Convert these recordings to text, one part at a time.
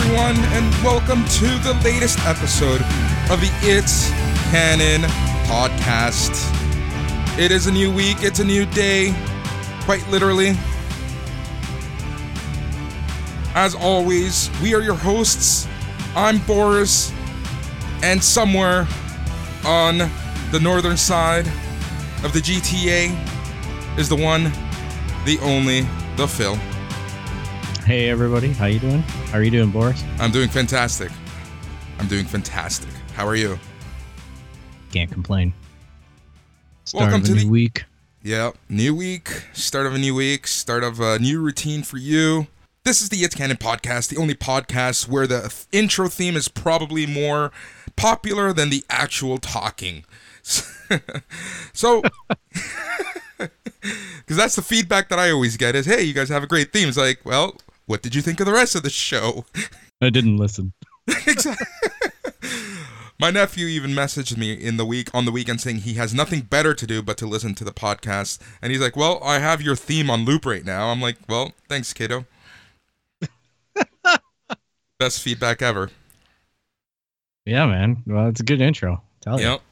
Everyone, and welcome to the latest episode of the It's Canon podcast. It is a new week, it's a new day, quite literally. As always, we are your hosts. I'm Boris, and somewhere on the northern side of the GTA is the one, the only, the Phil. Hey everybody, how you doing? How are you doing, Boris? I'm doing fantastic. I'm doing fantastic. How are you? Can't complain. Start Welcome to new the- week. Yeah, new week, start of a new week, start of a new routine for you. This is the It's Canon podcast, the only podcast where the intro theme is probably more popular than the actual talking. so, because that's the feedback that I always get is, hey, you guys have a great theme. It's like, well, what did you think of the rest of the show? I didn't listen. exactly. My nephew even messaged me in the week on the weekend saying he has nothing better to do but to listen to the podcast, and he's like, "Well, I have your theme on loop right now." I'm like, "Well, thanks, kiddo." Best feedback ever. Yeah, man. Well, it's a good intro. Tell you. Yep,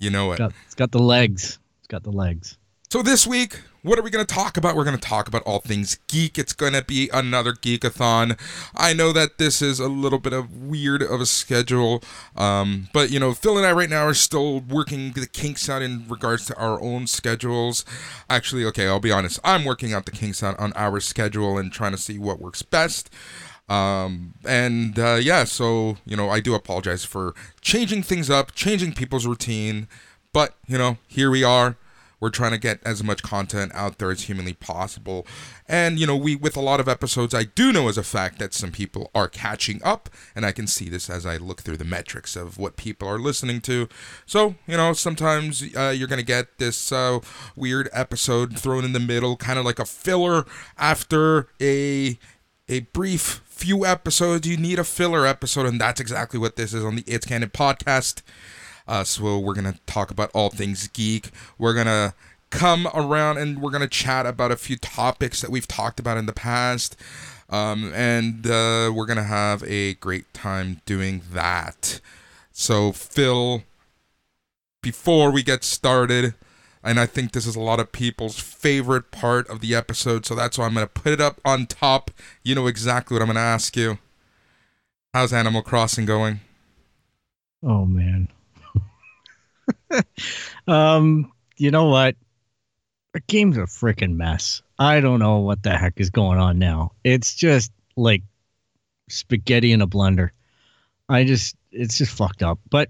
you know it. It's got, it's got the legs. It's got the legs. So this week, what are we going to talk about? We're going to talk about all things geek. It's going to be another geekathon. I know that this is a little bit of weird of a schedule, um, but you know, Phil and I right now are still working the kinks out in regards to our own schedules. Actually, okay, I'll be honest. I'm working out the kinks out on our schedule and trying to see what works best. Um, and uh, yeah, so you know, I do apologize for changing things up, changing people's routine, but you know, here we are we're trying to get as much content out there as humanly possible. And you know we with a lot of episodes i do know as a fact that some people are catching up and i can see this as i look through the metrics of what people are listening to. So you know sometimes uh, you're gonna get this uh, weird episode thrown in the middle kind of like a filler after a a brief few episodes. You need a filler episode and that's exactly what this is on the it's canon podcast uh, so we're gonna talk about all things geek. We're gonna come around and we're gonna chat about a few topics that we've talked about in the past, um, and uh, we're gonna have a great time doing that. So Phil, before we get started, and I think this is a lot of people's favorite part of the episode, so that's why I'm gonna put it up on top. You know exactly what I'm gonna ask you. How's Animal Crossing going? Oh man. um, you know what? The game's a freaking mess. I don't know what the heck is going on now. It's just like spaghetti in a blender. I just it's just fucked up. But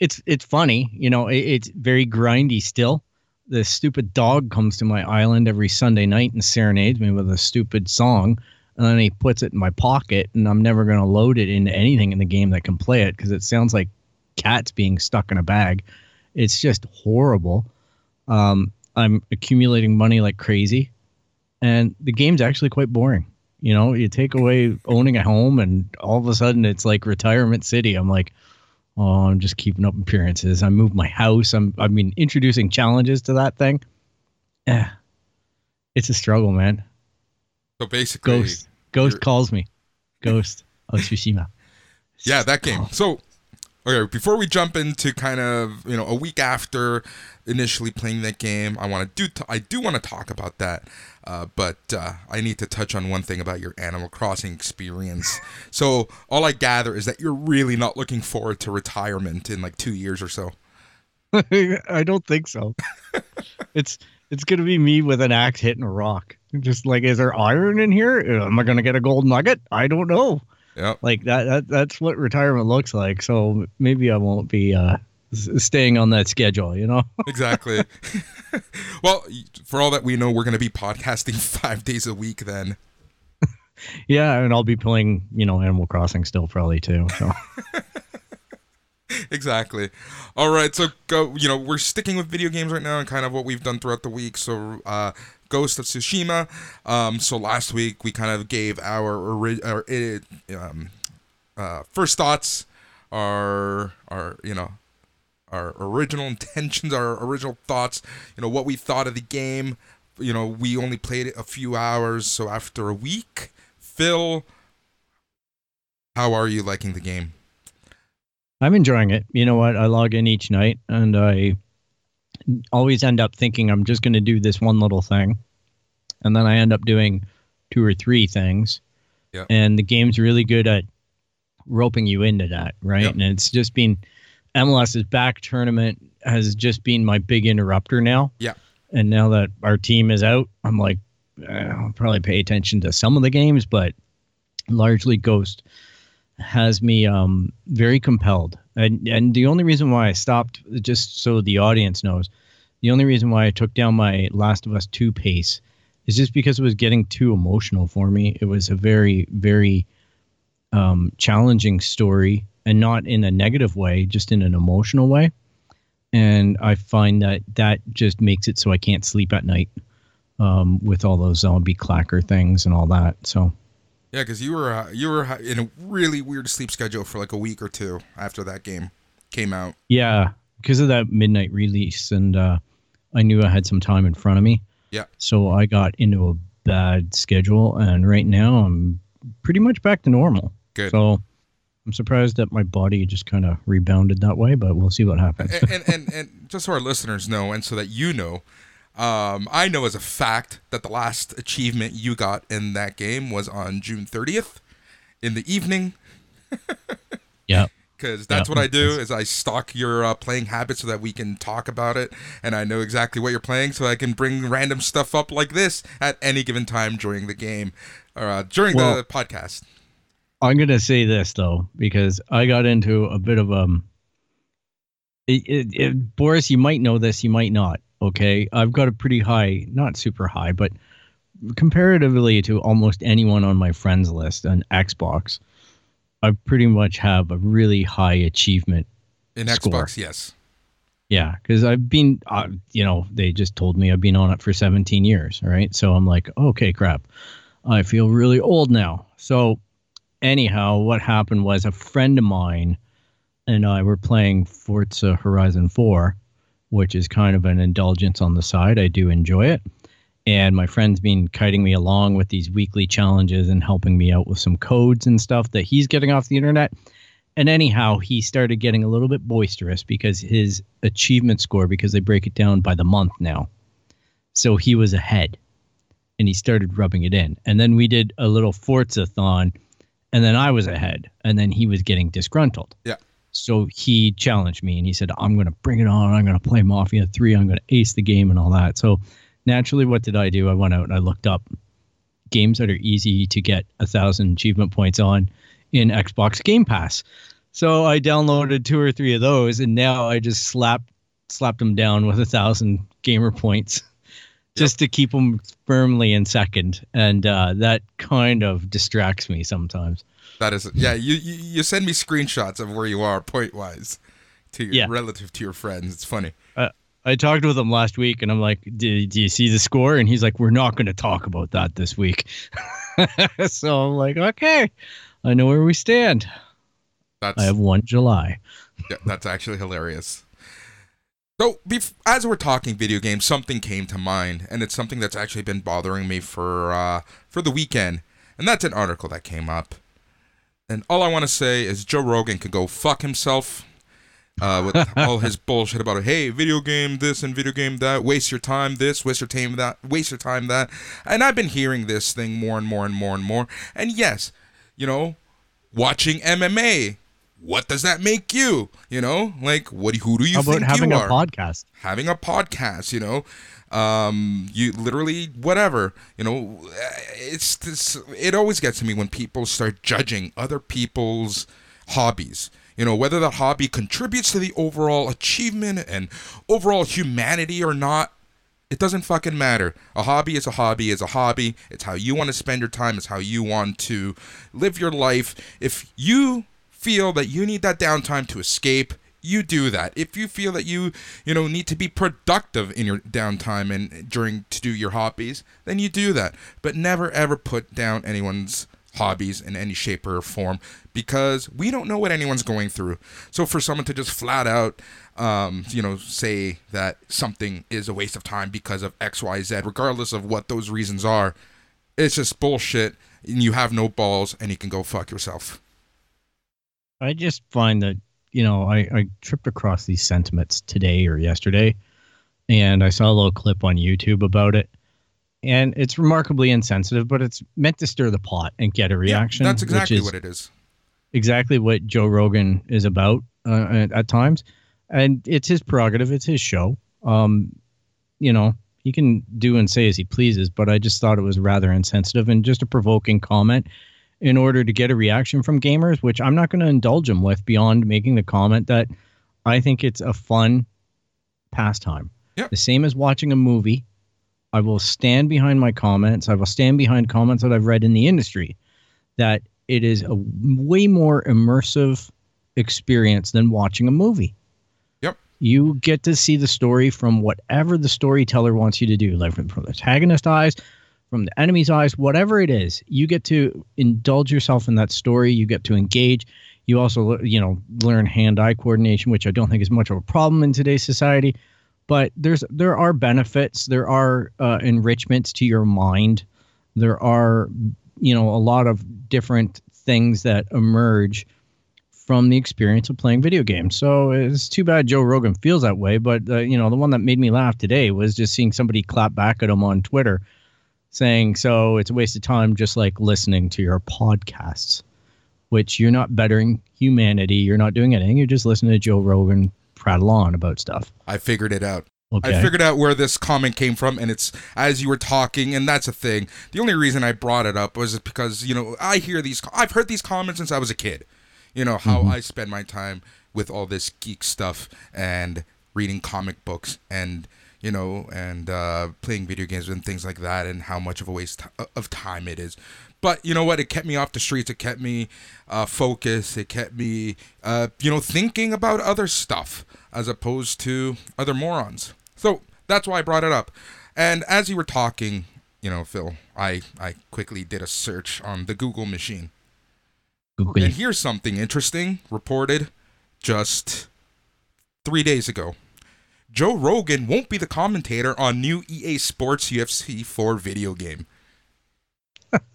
it's it's funny, you know, it, it's very grindy still. The stupid dog comes to my island every Sunday night and serenades me with a stupid song, and then he puts it in my pocket, and I'm never gonna load it into anything in the game that can play it because it sounds like cats being stuck in a bag. It's just horrible. Um, I'm accumulating money like crazy, and the game's actually quite boring. You know, you take away owning a home, and all of a sudden it's like retirement city. I'm like, oh, I'm just keeping up appearances. I moved my house. I'm, I mean, introducing challenges to that thing. Yeah, it's a struggle, man. So basically, Ghost, Ghost calls me. Ghost of Tsushima. Yeah, that game. So Okay, before we jump into kind of you know a week after initially playing that game, I want to do t- I do want to talk about that, uh, but uh, I need to touch on one thing about your Animal Crossing experience. so all I gather is that you're really not looking forward to retirement in like two years or so. I don't think so. it's it's gonna be me with an axe hitting a rock. Just like, is there iron in here? Am I gonna get a gold nugget? I don't know. Yeah, Like that, that that's what retirement looks like. So maybe I won't be uh staying on that schedule. You know. exactly. well, for all that we know, we're going to be podcasting five days a week then. yeah, and I'll be playing you know Animal Crossing still probably too. So. exactly. All right, so go. You know, we're sticking with video games right now, and kind of what we've done throughout the week. So, uh, Ghost of Tsushima. Um, so last week we kind of gave our, ori- our um, uh, first thoughts, our our you know our original intentions, our original thoughts. You know what we thought of the game. You know, we only played it a few hours, so after a week, Phil, how are you liking the game? I'm enjoying it. You know what? I log in each night and I always end up thinking I'm just going to do this one little thing. And then I end up doing two or three things. Yeah. And the game's really good at roping you into that, right? And it's just been MLS's back tournament has just been my big interrupter now. Yeah. And now that our team is out, I'm like, eh, I'll probably pay attention to some of the games, but largely Ghost has me um very compelled. And and the only reason why i stopped just so the audience knows the only reason why i took down my last of us 2 pace is just because it was getting too emotional for me. It was a very very um challenging story and not in a negative way just in an emotional way. And i find that that just makes it so i can't sleep at night um with all those zombie clacker things and all that so Yeah, because you were uh, you were in a really weird sleep schedule for like a week or two after that game came out. Yeah, because of that midnight release, and uh, I knew I had some time in front of me. Yeah. So I got into a bad schedule, and right now I'm pretty much back to normal. Good. So I'm surprised that my body just kind of rebounded that way, but we'll see what happens. and, and and and just so our listeners know, and so that you know, um, I know as a fact that the last achievement you got in that game was on June 30th in the evening. yeah. Because that's Yeah. what I do is I stalk your uh, playing habits so that we can talk about it, and I know exactly what you're playing, so I can bring random stuff up like this at any given time during the game, or uh, during Well- the podcast. I'm gonna say this though because I got into a bit of um. It, it, it, Boris, you might know this, you might not. Okay, I've got a pretty high, not super high, but comparatively to almost anyone on my friends list on Xbox, I pretty much have a really high achievement. In Score. Xbox, yes. Yeah, because I've been, uh, you know, they just told me I've been on it for 17 years, right? So I'm like, okay, crap. I feel really old now. So, anyhow, what happened was a friend of mine and I were playing Forza Horizon 4, which is kind of an indulgence on the side. I do enjoy it. And my friend's been kiting me along with these weekly challenges and helping me out with some codes and stuff that he's getting off the internet. And anyhow, he started getting a little bit boisterous because his achievement score, because they break it down by the month now. So he was ahead and he started rubbing it in. And then we did a little Forzathon and then I was ahead and then he was getting disgruntled. Yeah. So he challenged me and he said, I'm going to bring it on. I'm going to play Mafia 3. I'm going to ace the game and all that. So naturally, what did I do? I went out and I looked up games that are easy to get a thousand achievement points on in Xbox Game Pass. So I downloaded two or three of those, and now I just slapped slapped them down with a thousand gamer points, just to keep them firmly in second, and uh, that kind of distracts me sometimes. That is, yeah. You, you you send me screenshots of where you are point wise to your Yeah. relative to your friends. It's funny. I talked with him last week, and I'm like, "Do, do you see the score?" And he's like, "We're not going to talk about that this week." so I'm like, "Okay, I know where we stand. That's I have one July." yeah, that's actually hilarious. So, as we're talking video games, something came to mind, and it's something that's actually been bothering me for uh, for the weekend, and that's an article that came up. And all I want to say is Joe Rogan could go fuck himself. uh, with all his bullshit about hey, video game this and video game that, waste your time this, waste your time that, waste your time that, and I've been hearing this thing more and more and more and more. And yes, you know, watching MMA. What does that make you? You know, like what? Who do you How about think having you a podcast? having a podcast you know um you literally whatever you know it's this it always gets to me when people start judging other people's hobbies you know whether that hobby contributes to the overall achievement and overall humanity or not it doesn't fucking matter. A hobby is a hobby is a hobby. It's how you want to spend your time. It's how you want to live your life. If you feel that you need that downtime to escape, you do that. If you feel that you, you know, need to be productive in your downtime and during to do your hobbies, then you do that. But never ever put down anyone's hobbies in any shape or form because we don't know what anyone's going through. So for someone to just flat out um, you know, say that something is a waste of time because of X, Y, Z, regardless of what those reasons are. It's just bullshit, and you have no balls, and you can go fuck yourself. I just find that you know I, I tripped across these sentiments today or yesterday, and I saw a little clip on YouTube about it, and it's remarkably insensitive, but it's meant to stir the pot and get a reaction. Yeah, that's exactly what it is. exactly what Joe Rogan is about uh, at, at times, and it's his prerogative. It's his show. Um, you know, he can do and say as he pleases, but I just thought it was rather insensitive and just a provoking comment in order to get a reaction from gamers, which I'm not going to indulge them with beyond making the comment that I think it's a fun pastime. Yep. The same as watching a movie. I will stand behind my comments. I will stand behind comments that I've read in the industry that it is a way more immersive experience than watching a movie. Yep. You get to see the story from whatever the storyteller wants you to do, like from, the protagonist eyes, from the enemy's eyes, whatever it is. You get to indulge yourself in that story. You get to engage. You also, you know, learn hand-eye coordination, which I don't think is much of a problem in today's society. But there's there are benefits. There are uh, enrichments to your mind. There are, you know, a lot of different things that emerge from the experience of playing video games. So it's too bad Joe Rogan feels that way. But uh, you know, the one that made me laugh today was just seeing somebody clap back at him on Twitter, saying, "So it's a waste of time, just like listening to your podcasts." Which you're not bettering humanity. You're not doing anything. You're just listening to Joe Rogan prattle on about stuff. I figured it out. Okay. I figured out where this comment came from, and it's as you were talking, and that's a thing. The only reason I brought it up was because you know I hear these. I've heard these comments since I was a kid. You know how mm-hmm. I spend my time with all this geek stuff and reading comic books and you know and uh, playing video games and things like that, and how much of a waste of time it is. But you know what? It kept me off the streets. It kept me uh, focused. It kept me, uh, you know, thinking about other stuff as opposed to other morons. So that's why I brought it up. And as you were talking, you know, Phil, I I quickly did a search on the Google machine. Google. And here's something interesting reported just three days ago. Joe Rogan won't be the commentator on new EA Sports UFC 4 video game.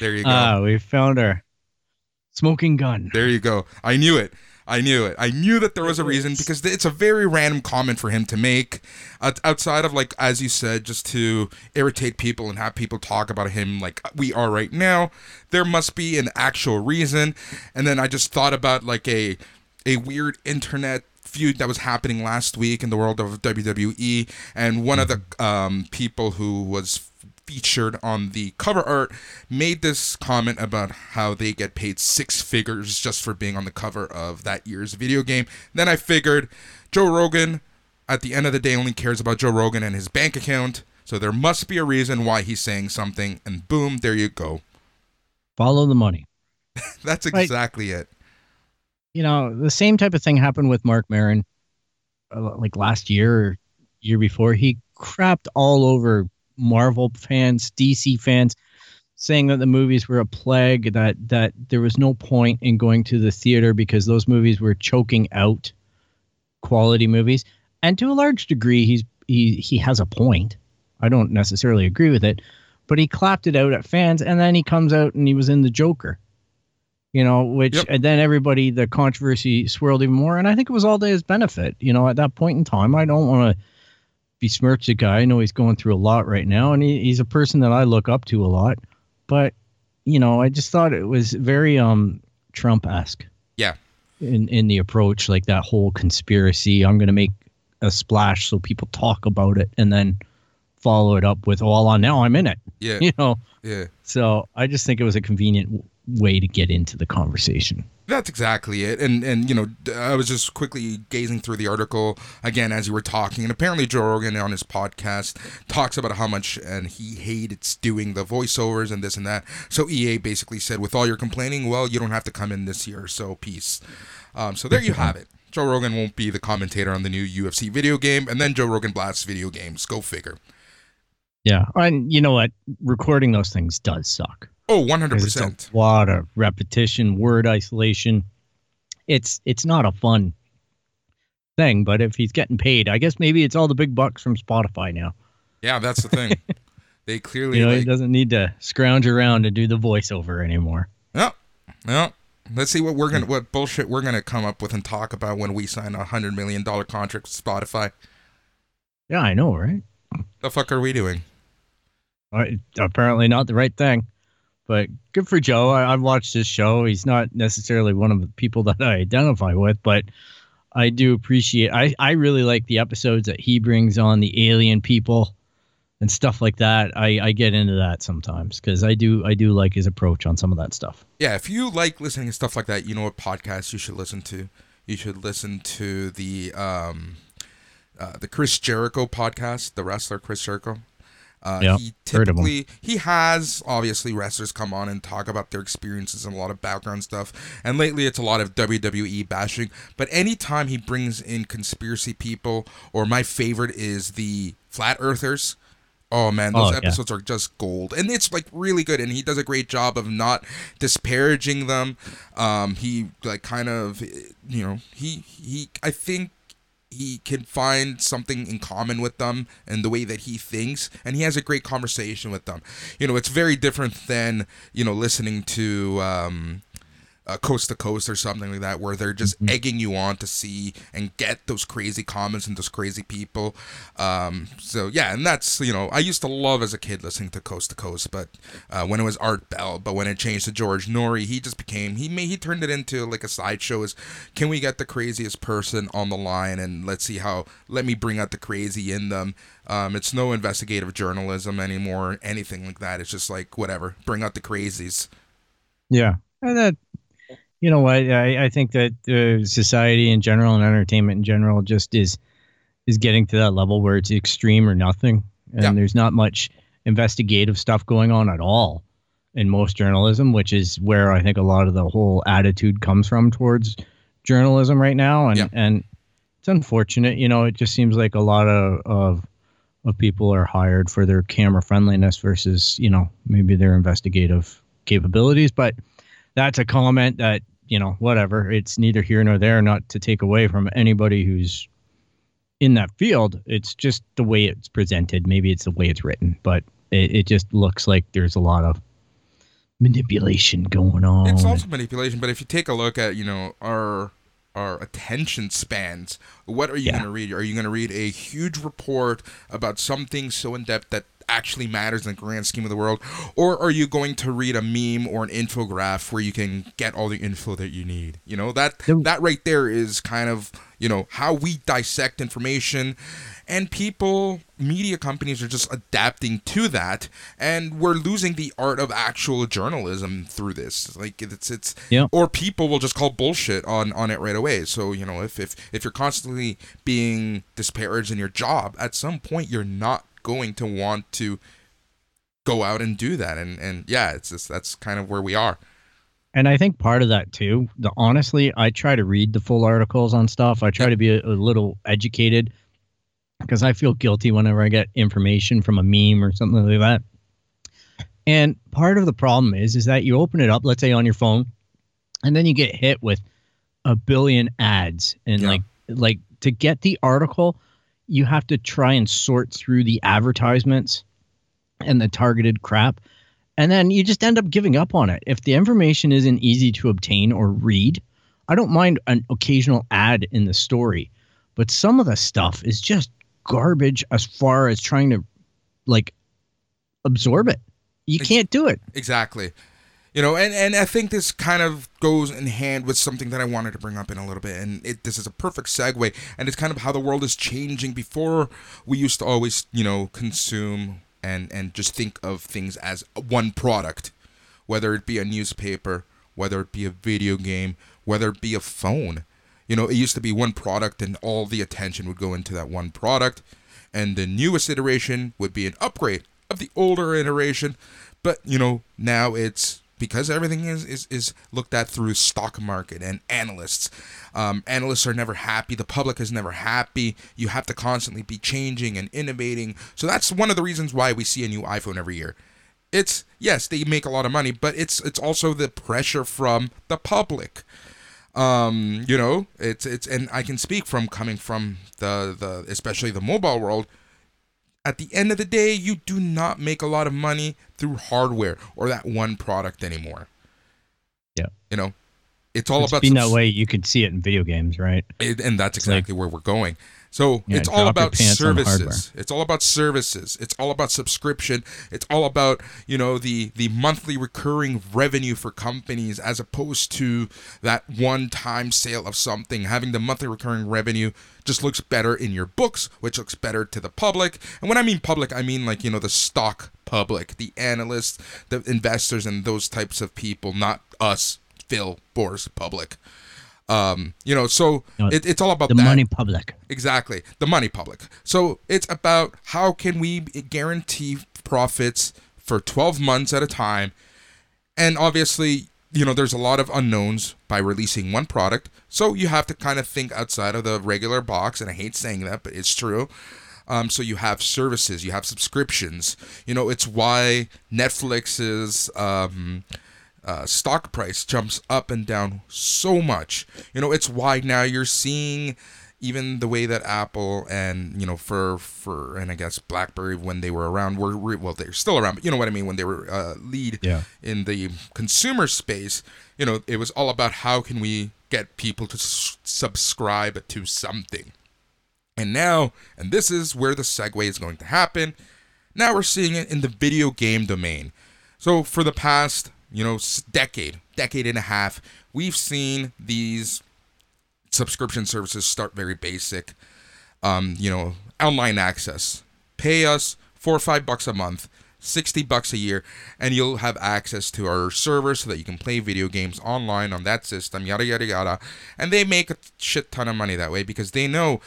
there you go. Ah, we found our smoking gun. There you go. I knew it. I knew it. I knew that there was a reason because it's a very random comment for him to make outside of like as you said just to irritate people and have people talk about him like we are right now. There must be an actual reason. And then I just thought about like a a weird internet feud that was happening last week in the world of WWE and one of the um, people who was featured on the cover art made this comment about how they get paid six figures just for being on the cover of that year's video game. Then I figured Joe Rogan, at the end of the day, only cares about Joe Rogan and his bank account. So there must be a reason why he's saying something. And boom, there you go. Follow the money. That's Right. exactly it. You know, the same type of thing happened with Marc Maron, uh, like last year or year before. He crapped all over Marvel fans, DC fans, saying that the movies were a plague, that that there was no point in going to the theater because those movies were choking out quality movies. And to a large degree, he's he he has a point. I don't necessarily agree with it, but he clapped it out at fans, and then he comes out and he was in the Joker You know, which Yep. and then everybody the controversy swirled even more, and I think it was all to his benefit. You know, at that point in time, I don't want to besmirch the guy. I know he's going through a lot right now, and he, he's a person that I look up to a lot. But you know, I just thought it was very um Trump esque. Yeah. In in the approach, like that whole conspiracy. I'm going to make a splash so people talk about it, and then follow it up with, "Well, on now I'm in it." Yeah, You know. yeah. So I just think it was a convenient way to get into the conversation. That's exactly it. And and you know, I was just quickly gazing through the article again as you were talking, and apparently Joe Rogan on his podcast talks about how much and he hates doing the voiceovers and this and that. So EA basically said, with all your complaining, well, you don't have to come in this year. So peace. Um, so there you have it. Joe Rogan won't be the commentator on the new UFC video game, and then Joe Rogan blasts video games. Go figure. Yeah, and you know what? Recording those things does suck. Oh, 100 'Cause It's percent. a lot of repetition, word isolation. It's it's not a fun thing, but if he's getting paid, I guess maybe it's all the big bucks from Spotify now. Yeah, that's the thing. they clearly You know, he doesn't need to scrounge around and do the voiceover anymore. No, no. Let's see what we're gonna what bullshit we're gonna come up with and talk about when we sign a hundred million dollar contract with Spotify. Yeah, I know, right? The fuck are we doing? Uh, apparently not the right thing. But good for Joe. I, I've watched his show. He's not necessarily one of the people that I identify with, but I do appreciate. I I really like the episodes that he brings on the alien people and stuff like that. I I get into that sometimes because I do I do like his approach on some of that stuff. Yeah, if you like listening to stuff like that, you know what podcast you should listen to. You should listen to the um, uh, the Chris Jericho podcast, the wrestler Chris Jericho. Uh, Yeah, he heard of him. typically he has obviously wrestlers come on and talk about their experiences and a lot of background stuff. And lately, it's a lot of WWE bashing. But anytime he brings in conspiracy people, or my favorite is the flat earthers. Oh man, those Oh, yeah. episodes are just gold, and it's like really good. And he does a great job of not disparaging them. Um, he like kind of, you know, he he. I think he can find something in common with them and the way that he thinks and he has a great conversation with them. You know it's very different than you know listening to um uh, coast to coast or something like that where they're just egging you on to see and get those crazy comments and those crazy people. Um so yeah and that's you know i used to love as a kid listening to coast to coast but uh, when it was art bell but when it changed to George Noory he just became he made he turned it into like a sideshow is can we get the craziest person on the line and let's see how let me bring out the crazy in them. Um, it's no investigative journalism anymore anything like that. It's just like whatever bring out the crazies. Yeah, and that you know what I, I think that uh, society in general and entertainment in general just is is getting to that level where it's extreme or nothing, and Yeah. there's not much investigative stuff going on at all in most journalism, which is where I think a lot of the whole attitude comes from towards journalism right now, and Yeah. and it's unfortunate. You know, it just seems like a lot of of of people are hired for their camera friendliness versus you know maybe their investigative capabilities, but that's a comment that you know whatever it's neither here nor there not to take away from anybody who's in that field it's just the way it's presented maybe it's the way it's written but it, it just looks like there's a lot of manipulation going on It's also manipulation, but if you take a look at you know our our attention spans, what are you Yeah. going to read? Are you going to read a huge report about something so in depth that actually matters in the grand scheme of the world, or are you going to read a meme or an infograph where you can get all the info that you need? You know that that right there is kind of you know how we dissect information. And people media companies are just adapting to that. And we're losing the art of actual journalism through this. Like it's it's Yeah. or people will just call bullshit on on it right away. So you know if if if you're constantly being disparaged in your job at some point you're not going to want to go out and do that. And and yeah it's just that's kind of where we are. And i think part of that too the honestly i try to read the full articles on stuff. I try to be a, a little educated because i feel guilty whenever i get information from a meme or something like that. And part of the problem is is that you open it up let's say on your phone and then you get hit with a billion ads and Yeah. like like to get the article you have to try and sort through the advertisements and the targeted crap and then you just end up giving up on it. If the information isn't easy to obtain or read, I don't mind an occasional ad in the story, but some of the stuff is just garbage as far as trying to like absorb it. You can't do it. Exactly. You know, and, and I think this kind of goes in hand with something that I wanted to bring up in a little bit. And it, this is a perfect segue. And it's kind of how the world is changing. Before, we used to always, you know, consume and, and just think of things as one product, whether it be a newspaper, whether it be a video game, whether it be a phone. You know, it used to be one product and all the attention would go into that one product. And the newest iteration would be an upgrade of the older iteration. But, you know, now it's because everything is, is, is looked at through stock market and analysts. Um, analysts are never happy. The public is never happy. You have to constantly be changing and innovating. So that's one of the reasons why we see a new iPhone every year. It's yes, they make a lot of money, but it's it's also the pressure from the public. Um, you know, it's it's and I can speak from coming from the the especially the mobile world at the end of the day, you do not make a lot of money through hardware or that one product anymore. Yeah. You know, it's all it's about been subs- that way. You could see it in video games, right? it- and that's It's like- exactly where we're going. So Yeah, it's all about pants on the hardware. services. It's all about services. It's all about subscription. It's all about you know the the monthly recurring revenue for companies as opposed to that one time sale of something. Having the monthly recurring revenue just looks better in your books, which looks better to the public. And when I mean public, I mean like you know the stock public, the analysts, the investors, and those types of people, not us, Phil Boris public. Um, you know, so You know, it, it's all about The that. money public. Exactly. The money public. So it's about how can we guarantee profits for 12 months at a time. And obviously, you know, there's a lot of unknowns by releasing one product. So you have to kind of think outside of the regular box. And I hate saying that, but it's true. Um, so you have services, you have subscriptions. You know, it's why Netflix's um, uh, stock price jumps up and down so much. You know, it's why now you're seeing even the way that Apple and you know for for and I guess BlackBerry when they were around were well they're still around, but you know what I mean when they were uh, lead Yeah. in the consumer space. You know, it was all about how can we get people to s- subscribe to something. And now, and this is where the segue is going to happen. Now we're seeing it in the video game domain. So for the past, you know, decade, decade and a half, we've seen these subscription services start very basic. Um, you know, online access. Pay us four or five bucks a month, sixty bucks a year, and you'll have access to our server so that you can play video games online on that system. Yada yada yada, and they make a shit ton of money that way because they know,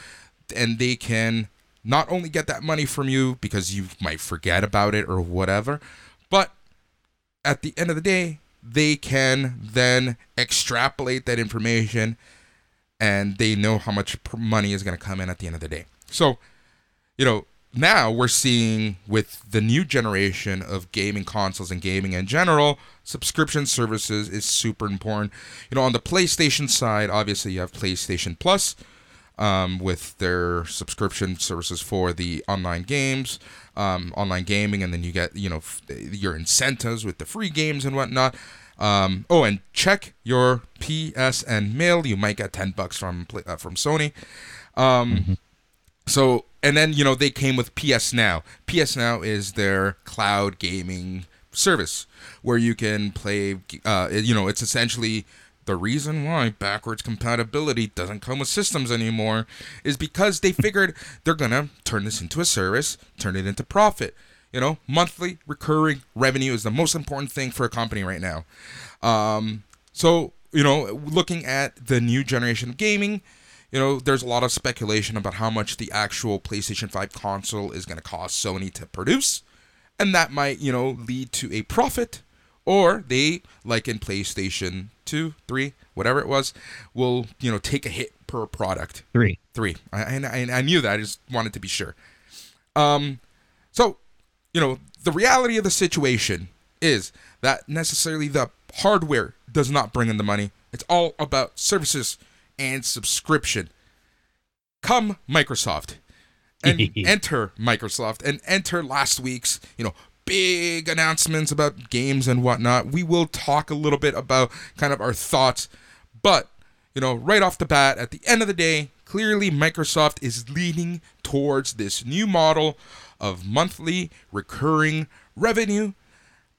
and they can not only get that money from you because you might forget about it or whatever, but at the end of the day, they can then extrapolate that information and they know how much money is going to come in at the end of the day. So, you know, now we're seeing with the new generation of gaming consoles and gaming in general, subscription services is super important. You know, on the PlayStation side, obviously you have PlayStation Plus um, with their subscription services for the online games, um, online gaming, and then you get you know f- your incentives with the free games and whatnot. Um, oh, and check your PSN mail. You might get ten bucks from uh, from Sony. Um, So and then you know they came with PS Now. PS Now is their cloud gaming service where you can play. Uh, you know, it's essentially the reason why backwards compatibility doesn't come with systems anymore is because they figured they're gonna turn this into a service, turn it into profit. You know, monthly recurring revenue is the most important thing for a company right now. Um, so you know, looking at the new generation of gaming, you know, there's a lot of speculation about how much the actual PlayStation 5 console is going to cost Sony to produce. And that might, you know, lead to a profit. Or they, like in PlayStation 2, 3, whatever it was, will, you know, take a hit per product. Three. Three. I, I, I knew that. I just wanted to be sure. Um, so, you know, the reality of the situation is that necessarily the hardware does not bring in the money. It's all about services and subscription. Come Microsoft and enter Microsoft and enter last week's, you know, big announcements about games and whatnot. We will talk a little bit about kind of our thoughts, but you know, right off the bat, at the end of the day, clearly Microsoft is leaning towards this new model of monthly recurring revenue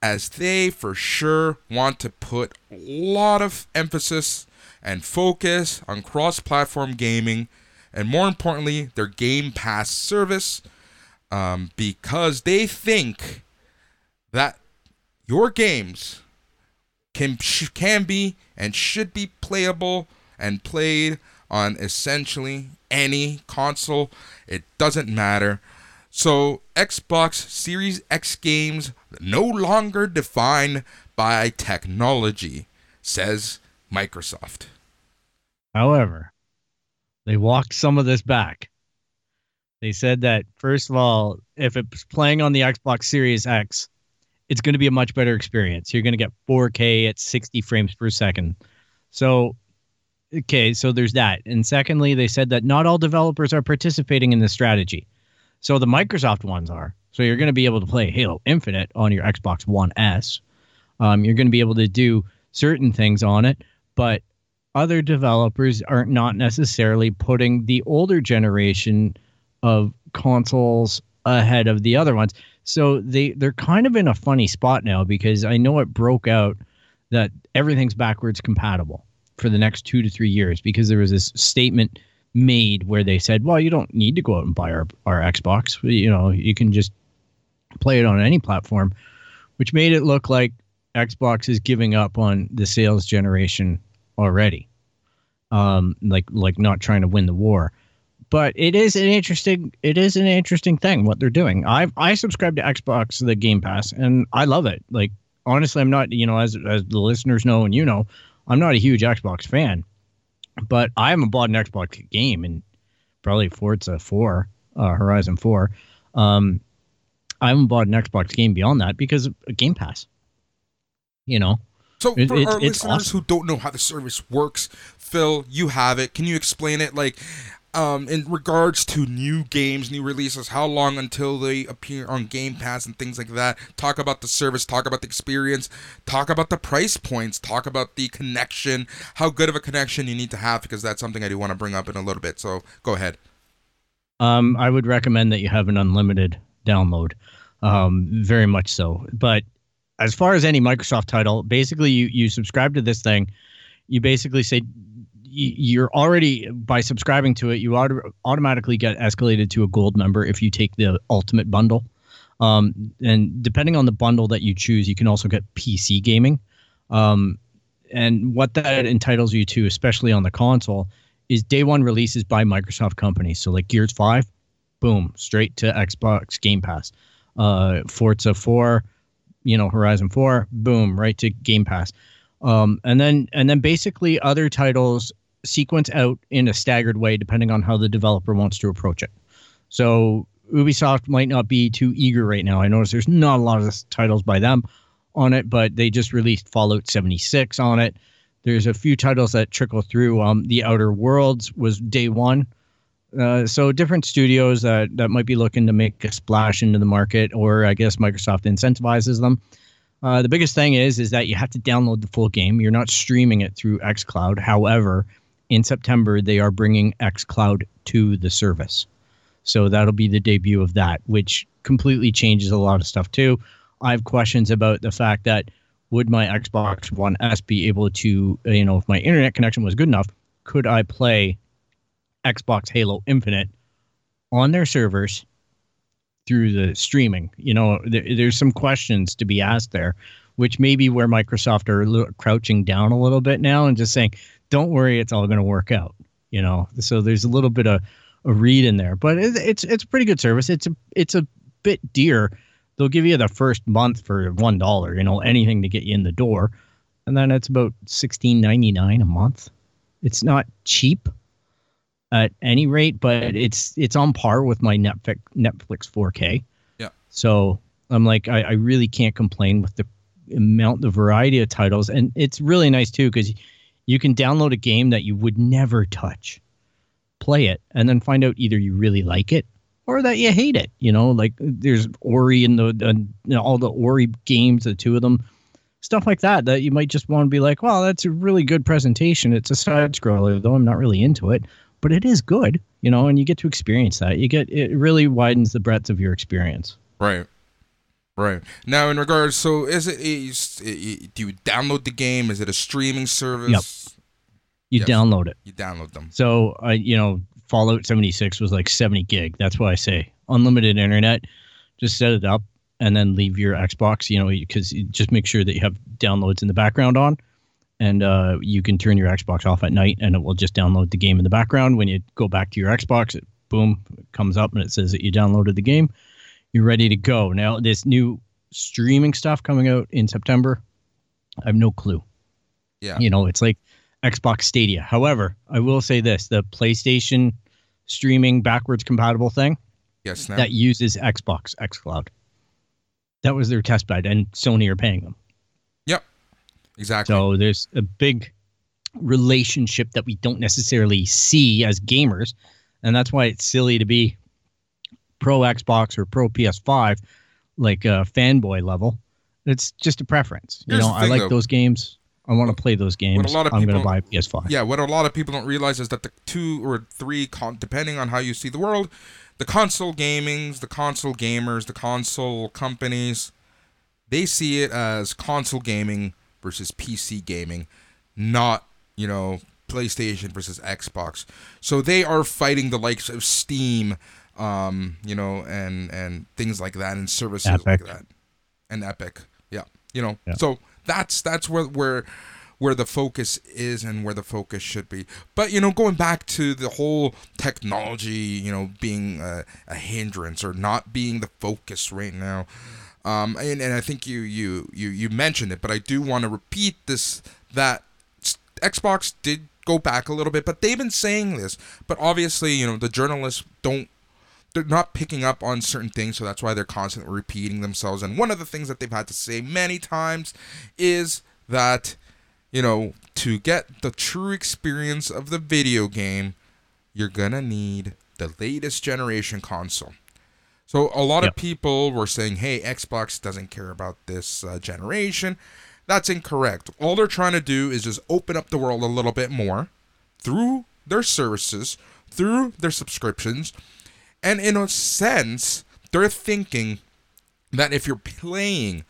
as they for sure want to put a lot of emphasis and focus on cross platform gaming and more importantly, their Game Pass service um, because they think that your games can, can be and should be playable and played on essentially any console. It doesn't matter. So, Xbox Series X games no longer defined by technology, says Microsoft. However, they walked some of this back. They said that, first of all, if it's playing on the Xbox Series X, it's going to be a much better experience. You're going to get 4K at 60 frames per second. So, okay, so there's that. And secondly, they said that not all developers are participating in this strategy. So the Microsoft ones are. So you're going to be able to play Halo Infinite on your Xbox One S. Um, you're going to be able to do certain things on it, but other developers are not necessarily putting the older generation of consoles ahead of the other ones. So they they're kind of in a funny spot now because I know it broke out that everything's backwards compatible for the next 2 to 3 years because there was this statement made where they said, "Well, you don't need to go out and buy our our Xbox. You know, you can just play it on any platform," which made it look like Xbox is giving up on the sales generation already. Um, like like not trying to win the war but it is an interesting it is an interesting thing what they're doing. I I subscribe to Xbox the Game Pass and I love it. Like honestly, I'm not you know as as the listeners know and you know, I'm not a huge Xbox fan, but I haven't bought an Xbox game in probably Forza Four, uh, Horizon Four. Um, I haven't bought an Xbox game beyond that because of Game Pass. You know. So for it, our listeners awesome. who don't know how the service works, Phil, you have it. Can you explain it? Like, um, in regards to new games, new releases, how long until they appear on Game Pass and things like that. Talk about the service, talk about the experience, talk about the price points, talk about the connection, how good of a connection you need to have, because that's something I do want to bring up in a little bit. So go ahead. Um, I would recommend that you have an unlimited download, um, very much so. But as far as any Microsoft title, basically you you subscribe to this thing, you basically say you're already by subscribing to it, you auto- automatically get escalated to a gold member if you take the ultimate bundle. Um, and depending on the bundle that you choose, you can also get PC gaming. Um, and what that entitles you to, especially on the console, is day one releases by Microsoft companies. So like Gears Five, boom, straight to Xbox Game Pass. Uh, Forza Four, you know, Horizon Four, boom, right to Game Pass. Um, and then and then basically other titles sequence out in a staggered way depending on how the developer wants to approach it. So Ubisoft might not be too eager right now. I notice there's not a lot of titles by them on it, but they just released Fallout 76 on it. There's a few titles that trickle through. Um, The Outer Worlds was day one. Uh, so different studios that that might be looking to make a splash into the market, or I guess Microsoft incentivizes them. Uh, the biggest thing is is that you have to download the full game. You're not streaming it through XCloud. However, in September, they are bringing xCloud to the service. So that'll be the debut of that, which completely changes a lot of stuff too. I have questions about the fact that would my Xbox One S be able to, you know, if my internet connection was good enough, could I play Xbox Halo Infinite on their servers through the streaming? You know, there, there's some questions to be asked there, which may be where Microsoft are crouching down a little bit now and just saying, don't worry, it's all going to work out. You know, so there's a little bit of a read in there, but it's it's it's a pretty good service. It's a it's a bit dear. They'll give you the first month for one dollar. You know, anything to get you in the door, and then it's about sixteen ninety nine a month. It's not cheap at any rate, but it's it's on par with my Netflix Netflix 4K. Yeah. So I'm like, I, I really can't complain with the amount, the variety of titles, and it's really nice too because you can download a game that you would never touch, play it, and then find out either you really like it or that you hate it. You know, like there's Ori and the and, you know, all the Ori games, the two of them, stuff like that. That you might just want to be like, well, that's a really good presentation. It's a side scroller, though I'm not really into it, but it is good. You know, and you get to experience that. You get it really widens the breadth of your experience. Right. Right. Now, in regards, so is it, is do you download the game? Is it a streaming service? Yep. You Yes. download it. You download them. So I, you know, Fallout 76 was like 70 gig. That's why I say unlimited internet. Just set it up and then leave your Xbox. You know, because just make sure that you have downloads in the background on, and uh, you can turn your Xbox off at night, and it will just download the game in the background. When you go back to your Xbox, it boom it comes up and it says that you downloaded the game. You're ready to go. Now this new streaming stuff coming out in September. I have no clue. Yeah. You know, it's like Xbox Stadia. However, I will say this the PlayStation streaming backwards compatible thing Yes. Now. that uses Xbox xCloud. That was their test bed, and Sony are paying them. Yep, exactly. So there's a big relationship that we don't necessarily see as gamers. And that's why it's silly to be pro Xbox or pro PS5, like a fanboy level. It's just a preference. You Here's know, the I like though. those games. I want to play those games. a lot of I'm going to buy a PS5. Yeah, what a lot of people don't realize is that the two or three, con- depending on how you see the world, the console gamings, the console gamers, the console companies, they see it as console gaming versus PC gaming, not, you know, PlayStation versus Xbox. So they are fighting the likes of Steam, um, you know, and and things like that and services like that. And Epic. Yeah. You know. Yeah. So that's that's where where where the focus is and where the focus should be. But you know, going back to the whole technology, you know, being a, a hindrance or not being the focus right now. Um, and, and I think you, you you you mentioned it, but I do want to repeat this that Xbox did go back a little bit, but they've been saying this. But obviously, you know, the journalists don't they're not picking up on certain things, so that's why they're constantly repeating themselves. And one of the things that they've had to say many times is that, you know, to get the true experience of the video game, you're gonna need the latest generation console. So a lot of people were saying, "Hey, Xbox doesn't care about this uh, generation." That's incorrect. All they're trying to do is just open up the world a little bit more through their services, through their subscriptions, and in a sense, they're thinking that if you're playing,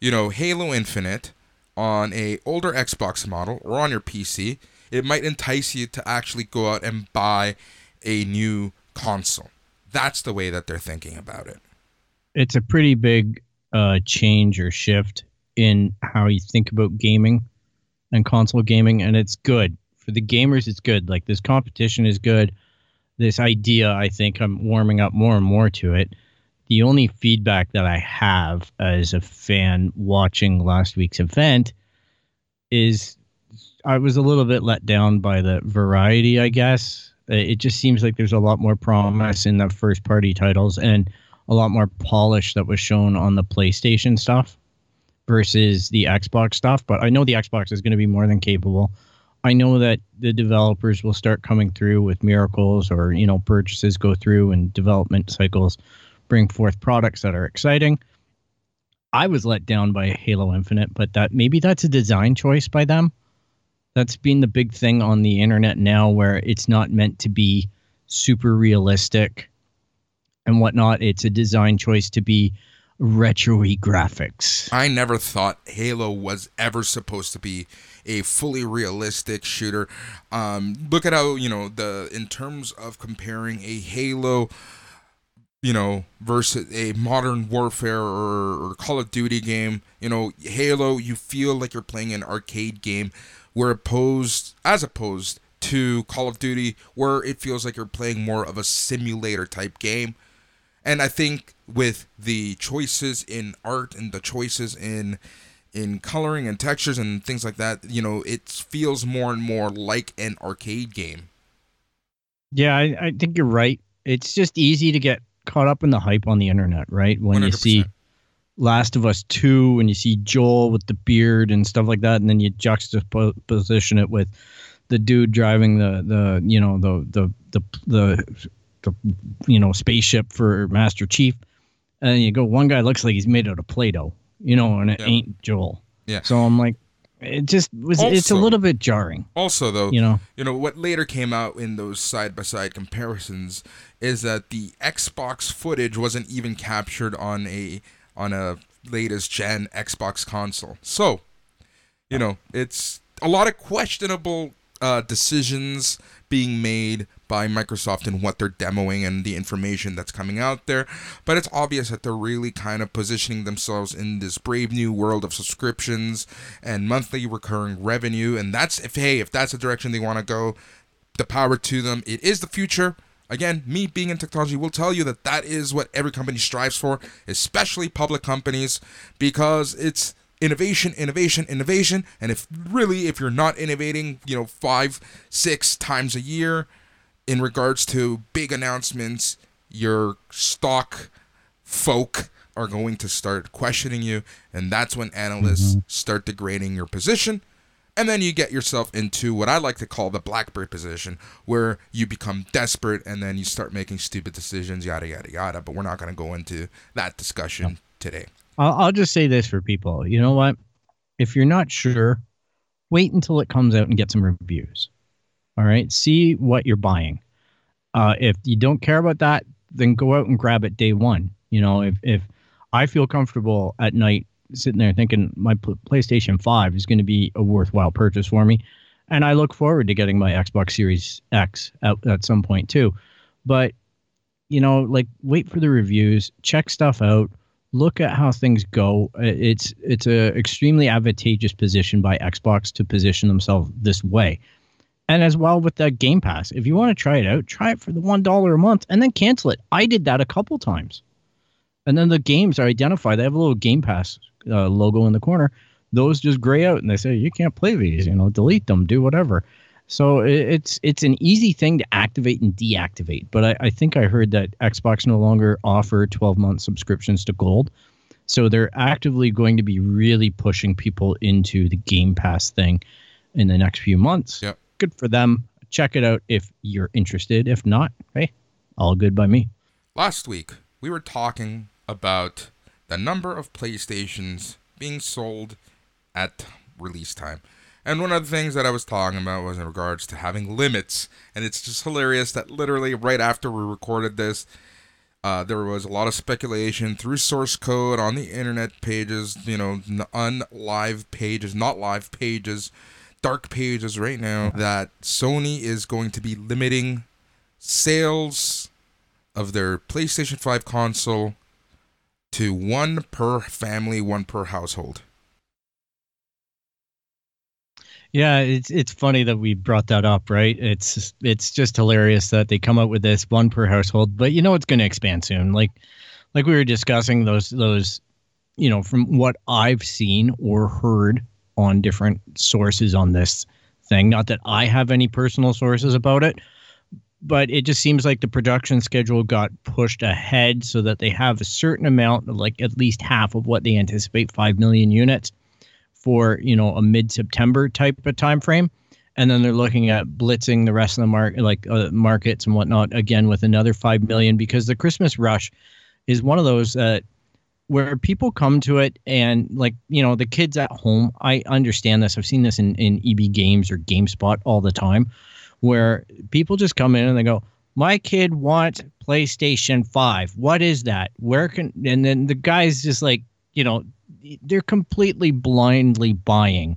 you know, Halo Infinite on a older Xbox model or on your PC, it might entice you to actually go out and buy a new console. That's the way that they're thinking about it. it's a pretty big uh, change or shift in how you think about gaming and console gaming, and it's good for the gamers. It's good. Like this competition is good. This idea, I think, I'm warming up more and more to it. The only feedback that I have as a fan watching last week's event is I was a little bit let down by the variety, I guess. Uh, It just seems like there's a lot more promise in the first party titles and a lot more polish that was shown on the PlayStation stuff versus the Xbox stuff. But I know the Xbox is going to be more than capable. I know that the developers will start coming through with miracles or, you know, purchases go through and development cycles bring forth products that are exciting. I was let down by Halo Infinite, but that maybe that's a design choice by them. That's been the big thing on the internet now where it's not meant to be super realistic and whatnot. It's a design choice to be retro-y graphics. I never thought Halo was ever supposed to be a fully realistic shooter. Um, look at how you know the in terms of comparing a Halo, you know, versus a modern warfare or, or Call of Duty game. You know, Halo, you feel like you're playing an arcade game, where opposed as opposed to Call of Duty, where it feels like you're playing more of a simulator type game. And I think with the choices in art and the choices in in coloring and textures and things like that, you know, it feels more and more like an arcade game. Yeah, I, I think you're right. It's just easy to get caught up in the hype on the internet, right? When you see Last of Us 2 and you see Joel with the beard and stuff like that, and then you juxtaposition it with the dude driving the the you know the the the the the you know spaceship for Master Chief, and you go one guy looks like he's made out of Play-Doh, you know, and it Yeah. ain't Joel. Yeah. So I'm like, it just was. it's a little bit jarring, Also, though, you know. you know what later came out in those side by side comparisons is that the Xbox footage wasn't even captured on a on a latest gen Xbox console. So, you know, it's a lot of questionable uh, decisions being made by Microsoft and what they're demoing and the information that's coming out there. But it's obvious that they're really kind of positioning themselves in this brave new world of subscriptions and monthly recurring revenue. And that's if hey, if that's the direction they want to go, the power to them. It is the future. Again, me being in technology will tell you that that is what every company strives for, especially public companies, because it's innovation, innovation, innovation. And if really, if you're not innovating, you know, five, six times a year in regards to big announcements, your stock folk are going to start questioning you. And that's when analysts mm-hmm. start degrading your position. And then you get yourself into what I like to call the blackbird position, where you become desperate and then you start making stupid decisions, yada, yada, yada. But we're not going to go into that discussion today. I'll, I'll just say this for people. You know what? If you're not sure, wait until it comes out and get some reviews. All right. See what you're buying. Uh, if you don't care about that, then go out and grab it day one. You know, if, if I feel comfortable at night sitting there thinking my pl- PlayStation 5 is going to be a worthwhile purchase for me, and I look forward to getting my Xbox Series X out at some point too. But, you know, like wait for the reviews, check stuff out look at how things go. It's it's a extremely advantageous position by Xbox to position themselves this way. And as well with the Game Pass, if you want to try it out, try it for the one dollar a month and then cancel it. I did that a couple times, and then the games are identified. They have a little Game Pass uh, logo in the corner. Those just gray out, and they say you can't play these. You know, delete them, do whatever. So it's it's an easy thing to activate and deactivate. But I, I think I heard that Xbox no longer offer 12 month subscriptions to Gold. So they're actively going to be really pushing people into the Game Pass thing in the next few months. Yep. Good for them. Check it out if you're interested. If not, hey, all good by me. Last week, we were talking about the number of PlayStations being sold at release time. And one of the things that I was talking about was in regards to having limits. And it's just hilarious that literally right after we recorded this, uh, there was a lot of speculation through source code on the internet pages, you know, unlive pages, not live pages, dark pages right now, that Sony is going to be limiting sales of their PlayStation 5 console to one per family, one per household. Yeah, it's it's funny that we brought that up, right? It's it's just hilarious that they come up with this one per household, but you know it's going to expand soon. Like like we were discussing those those you know from what I've seen or heard on different sources on this thing. Not that I have any personal sources about it, but it just seems like the production schedule got pushed ahead so that they have a certain amount, like at least half of what they anticipate, five million units for you know a mid-September type of time frame, and then they're looking at blitzing the rest of the market, like uh, markets and whatnot, again with another five million because the Christmas rush is one of those that where people come to it and like you know the kids at home. I understand this. I've seen this in in EB Games or GameStop all the time, where people just come in and they go, "My kid wants PlayStation Five. What is that? Where can?" And then the guy's just like, you know, they're completely blindly buying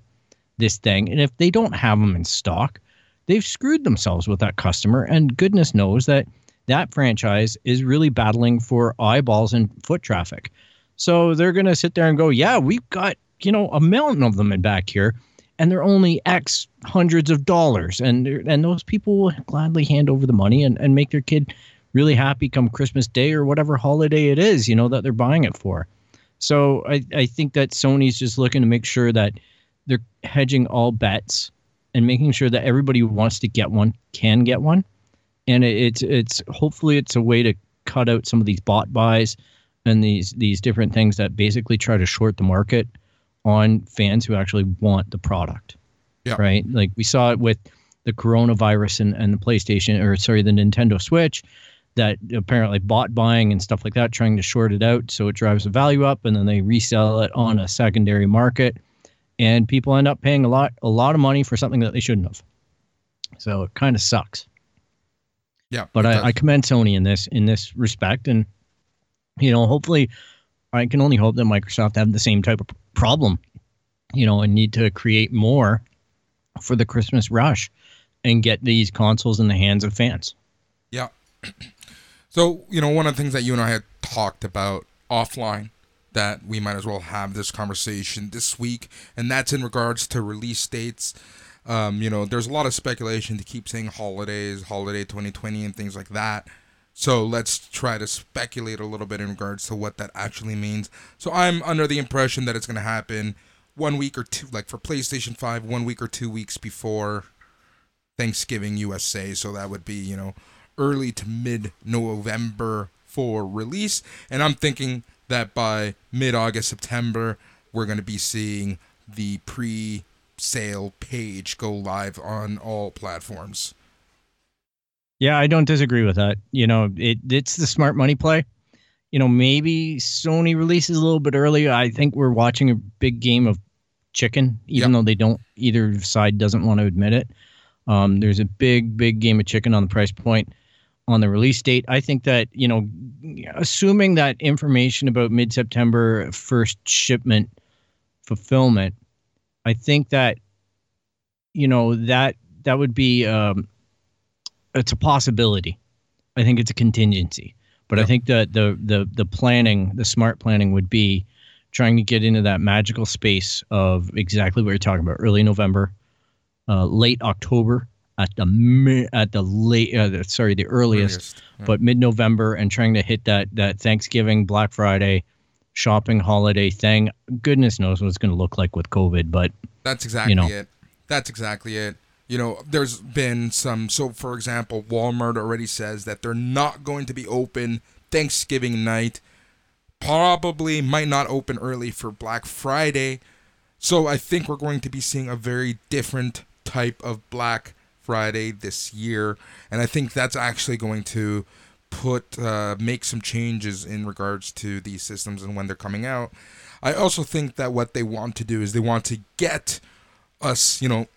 this thing. And if they don't have them in stock, they've screwed themselves with that customer. And goodness knows that that franchise is really battling for eyeballs and foot traffic. So they're going to sit there and go, yeah, we've got, you know, a mountain of them in back here. And they're only X hundreds of dollars. And and those people will gladly hand over the money and, and make their kid really happy come Christmas Day or whatever holiday it is, you know, that they're buying it for. So I, I think that Sony's just looking to make sure that they're hedging all bets and making sure that everybody who wants to get one can get one. And it, it's it's hopefully it's a way to cut out some of these bot buys and these these different things that basically try to short the market on fans who actually want the product. Yeah. Right? Like we saw it with the coronavirus and, and the PlayStation or sorry, the Nintendo Switch that apparently bought buying and stuff like that, trying to short it out so it drives the value up, and then they resell it on a secondary market, and people end up paying a lot a lot of money for something that they shouldn't have. So it kind of sucks. Yeah, But I. I commend Sony in this in this respect, and you know, hopefully, I can only hope that Microsoft have the same type of problem, you know, and need to create more for the Christmas rush and get these consoles in the hands of fans. Yeah. So, you know, one of the things that you and I had talked about offline that we might as well have this conversation this week, and that's in regards to release dates. Um, you know, there's a lot of speculation to keep saying holidays, holiday 2020, and things like that. So let's try to speculate a little bit in regards to what that actually means. So I'm under the impression that it's going to happen one week or two, like for PlayStation 5, one week or two weeks before Thanksgiving USA. So that would be, you know, early to mid November for release. And I'm thinking that by mid August, September, we're going to be seeing the pre sale page go live on all platforms. Yeah, I don't disagree with that. You know, it it's the smart money play. You know, maybe Sony releases a little bit early. I think we're watching a big game of chicken, even Yep. though they don't either side doesn't want to admit it. Um, there's a big, big game of chicken on the price point on the release date. I think that, you know, assuming that information about mid September first shipment fulfillment, I think that, you know, that that would be um, it's a possibility. I think it's a contingency. But I think that the the the planning, the smart planning would be trying to get into that magical space of exactly what you're talking about, early November, uh, late October at the at the late uh, sorry, the earliest, Earliest. Yeah. but mid-November and trying to hit that that Thanksgiving, Black Friday, shopping holiday thing. Goodness knows what it's going to look like with COVID, but That's exactly know. it. That's exactly it. You know, there's been some. So, for example, Walmart already says that they're not going to be open Thanksgiving night. Probably might not open early for Black Friday. So, I think we're going to be seeing a very different type of Black Friday this year, and I think that's actually going to put uh, make some changes in regards to these systems and when they're coming out. I also think that what they want to do is they want to get us, you know,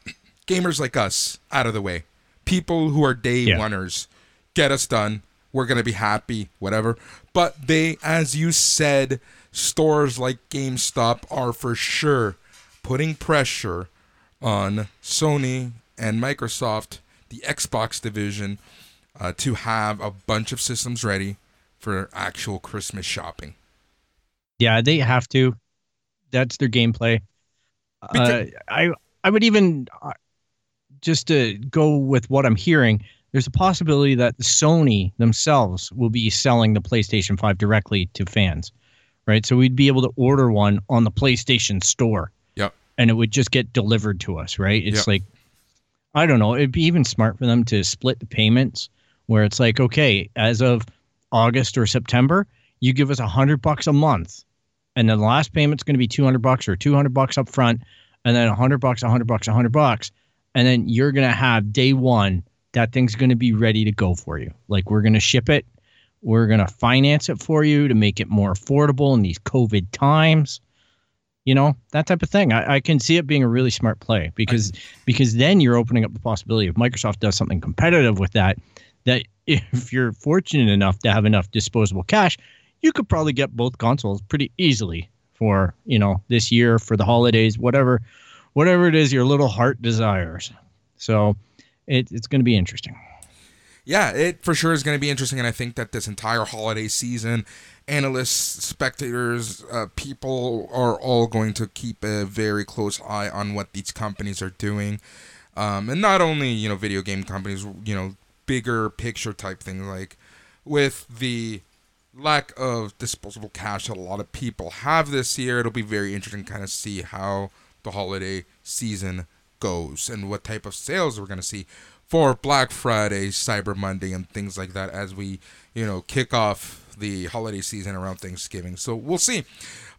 gamers like us out of the way. People who are day Yeah. oneers, get us done. We're going to be happy, whatever. But they, as you said, stores like GameStop are for sure putting pressure on Sony and Microsoft, the Xbox division, uh, to have a bunch of systems ready for actual Christmas shopping. Yeah, they have to. That's their gameplay. Uh, I I would even uh, just to go with what I'm hearing. There's a possibility that Sony themselves will be selling the PlayStation 5 directly to fans, right? So we'd be able to order one on the PlayStation Store, Yep. and it would just get delivered to us, right? It's Yep. like I don't know. It'd be even smart for them to split the payments, where it's like, okay, as of August or September, you give us a hundred bucks a month, and then the last payment's going to be 200 bucks or 200 bucks up front and then 100 bucks 100 bucks 100 bucks and then you're to have day one that thing's to be ready to go for you. Like we're to ship it. We're to finance it for you to make it more affordable in these covid times. You know that type of thing. I, I can see it being a really smart play because because then you're opening up the possibility if microsoft does something competitive with that that if you're fortunate enough to have enough disposable cash you could probably get both consoles pretty easily for you know this year for the holidays whatever whatever it is your little heart desires so it, it's going to be interesting yeah, it for sure is going to be interesting, and I think that this entire holiday season, analysts, spectators, uh, people are all going to keep a very close eye on what these companies are doing, um, and not only you know video game companies, you know bigger picture type things like with the lack of disposable cash that a lot of people have this year. It'll be very interesting to kind of see how the holiday season goes and what type of sales we're going to see for Black Friday, Cyber Monday, and things like that as we, you know, kick off the holiday season around Thanksgiving. So we'll see.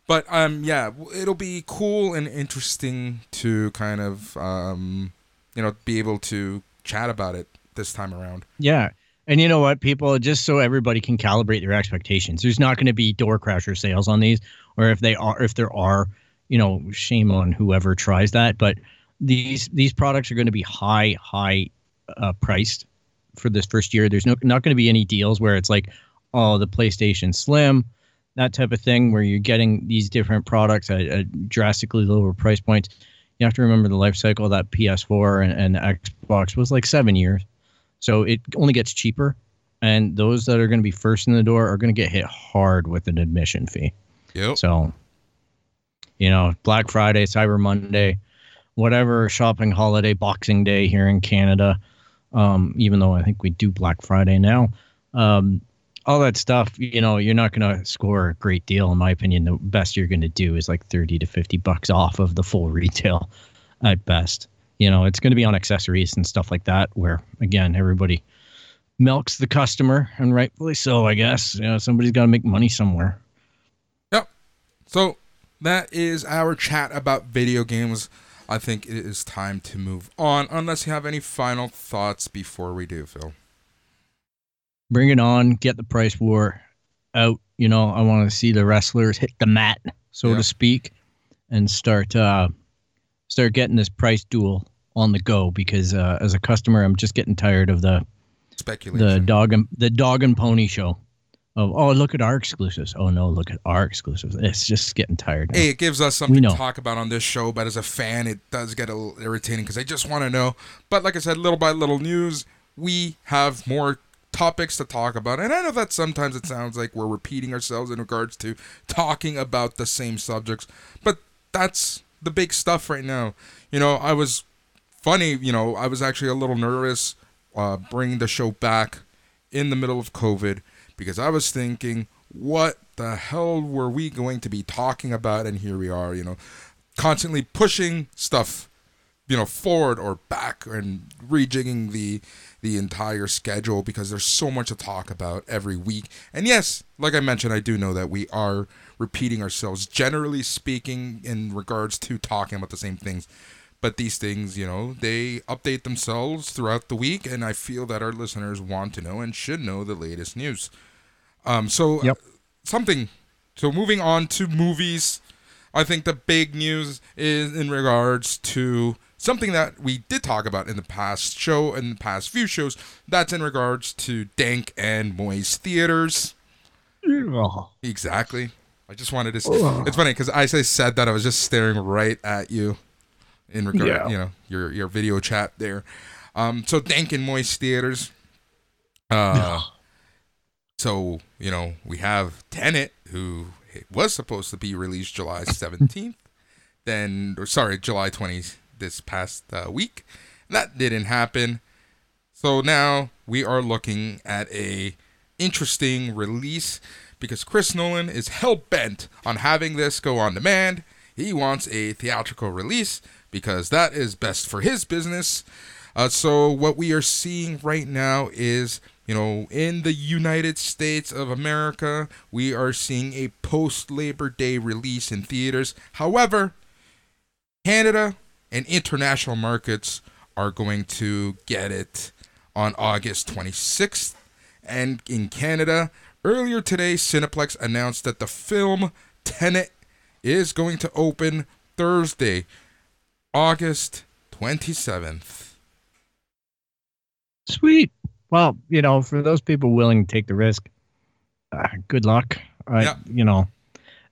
But um, yeah, it'll be cool and interesting to kind of, um, you know, be able to chat about it this time around. yeah And you know what, people, just so everybody can calibrate their expectations, there's not going to be door crasher sales on these, or if they are, if there are, you know, shame on whoever tries that. But these these products are going to be high, high uh, priced for this first year. There's no not going to be any deals where it's like, oh, the PlayStation Slim, that type of thing, where you're getting these different products at, at drastically lower price points. You have to remember the life cycle that PS4 and, and Xbox was like seven years. So it only gets cheaper. And those that are going to be first in the door are going to get hit hard with an admission fee. Yep. So, you know, Black Friday, Cyber Monday, whatever shopping holiday, Boxing Day here in Canada, um, even though I think we do Black Friday now, um, all that stuff, you know, you're not going to score a great deal, in my opinion. The best you're going to do is like 30 to 50 bucks off of the full retail at best you know it's going to be on accessories and stuff like that where again everybody milks the customer and rightfully so i guess you know somebody's got to make money somewhere Yep. So that is our chat about video games. I think it is time to move on, unless you have any final thoughts before we do, Phil. bring it on get the price war out you know i want to see the wrestlers hit the mat so Yeah. to speak and start uh start getting this price duel on the go because uh, as a customer i'm just getting tired of the Speculation. the dog and the dog and pony show of oh look at our exclusives oh no look at our exclusives it's just getting tired now. Hey, it gives us something to talk about on this show, but as a fan, it does get a little irritating because I just want to know. But like I said, little by little news, we have more topics to talk about. And I know that sometimes it sounds like we're repeating ourselves in regards to talking about the same subjects, but that's the big stuff right now. You know, I was funny, you know, I was actually a little nervous uh, bringing the show back in the middle of COVID because I was thinking, what the hell were we going to be talking about? And here we are, you know, constantly pushing stuff, you know, forward or back and rejigging the the entire schedule because there's so much to talk about every week. And yes, like I mentioned, I do know that we are repeating ourselves, generally speaking, in regards to talking about the same things. But these things, you know, they update themselves throughout the week, and I feel that our listeners want to know and should know the latest news. Um, so Yep. something. So moving on to movies, I think the big news is in regards to something that we did talk about in the past show and the past few shows. That's in regards to Dank and Moy's theaters. Oh. Exactly. I just wanted to. s It's funny because I say- said that I was just staring right at you, in regard, Yeah. you know, your your video chat there. Um, so Dank and Moist theaters. Uh, so you know we have Tenet, who was supposed to be released July seventeenth, then or sorry July twentieth this past uh, week. That didn't happen. So now we are looking at a interesting release because Chris Nolan is hell bent on having this go on demand. He wants a theatrical release because that is best for his business. Uh, so what we are seeing right now is, you know, in the United States of America, we are seeing a post Labor Day release in theaters. However, Canada and international markets are going to get it on August 26th. And in Canada, earlier today, Cineplex announced that the film Tenet is going to open Thursday, August 27th. Sweet. Well, you know, for those people willing to take the risk, uh, good luck. I, Yeah. You know,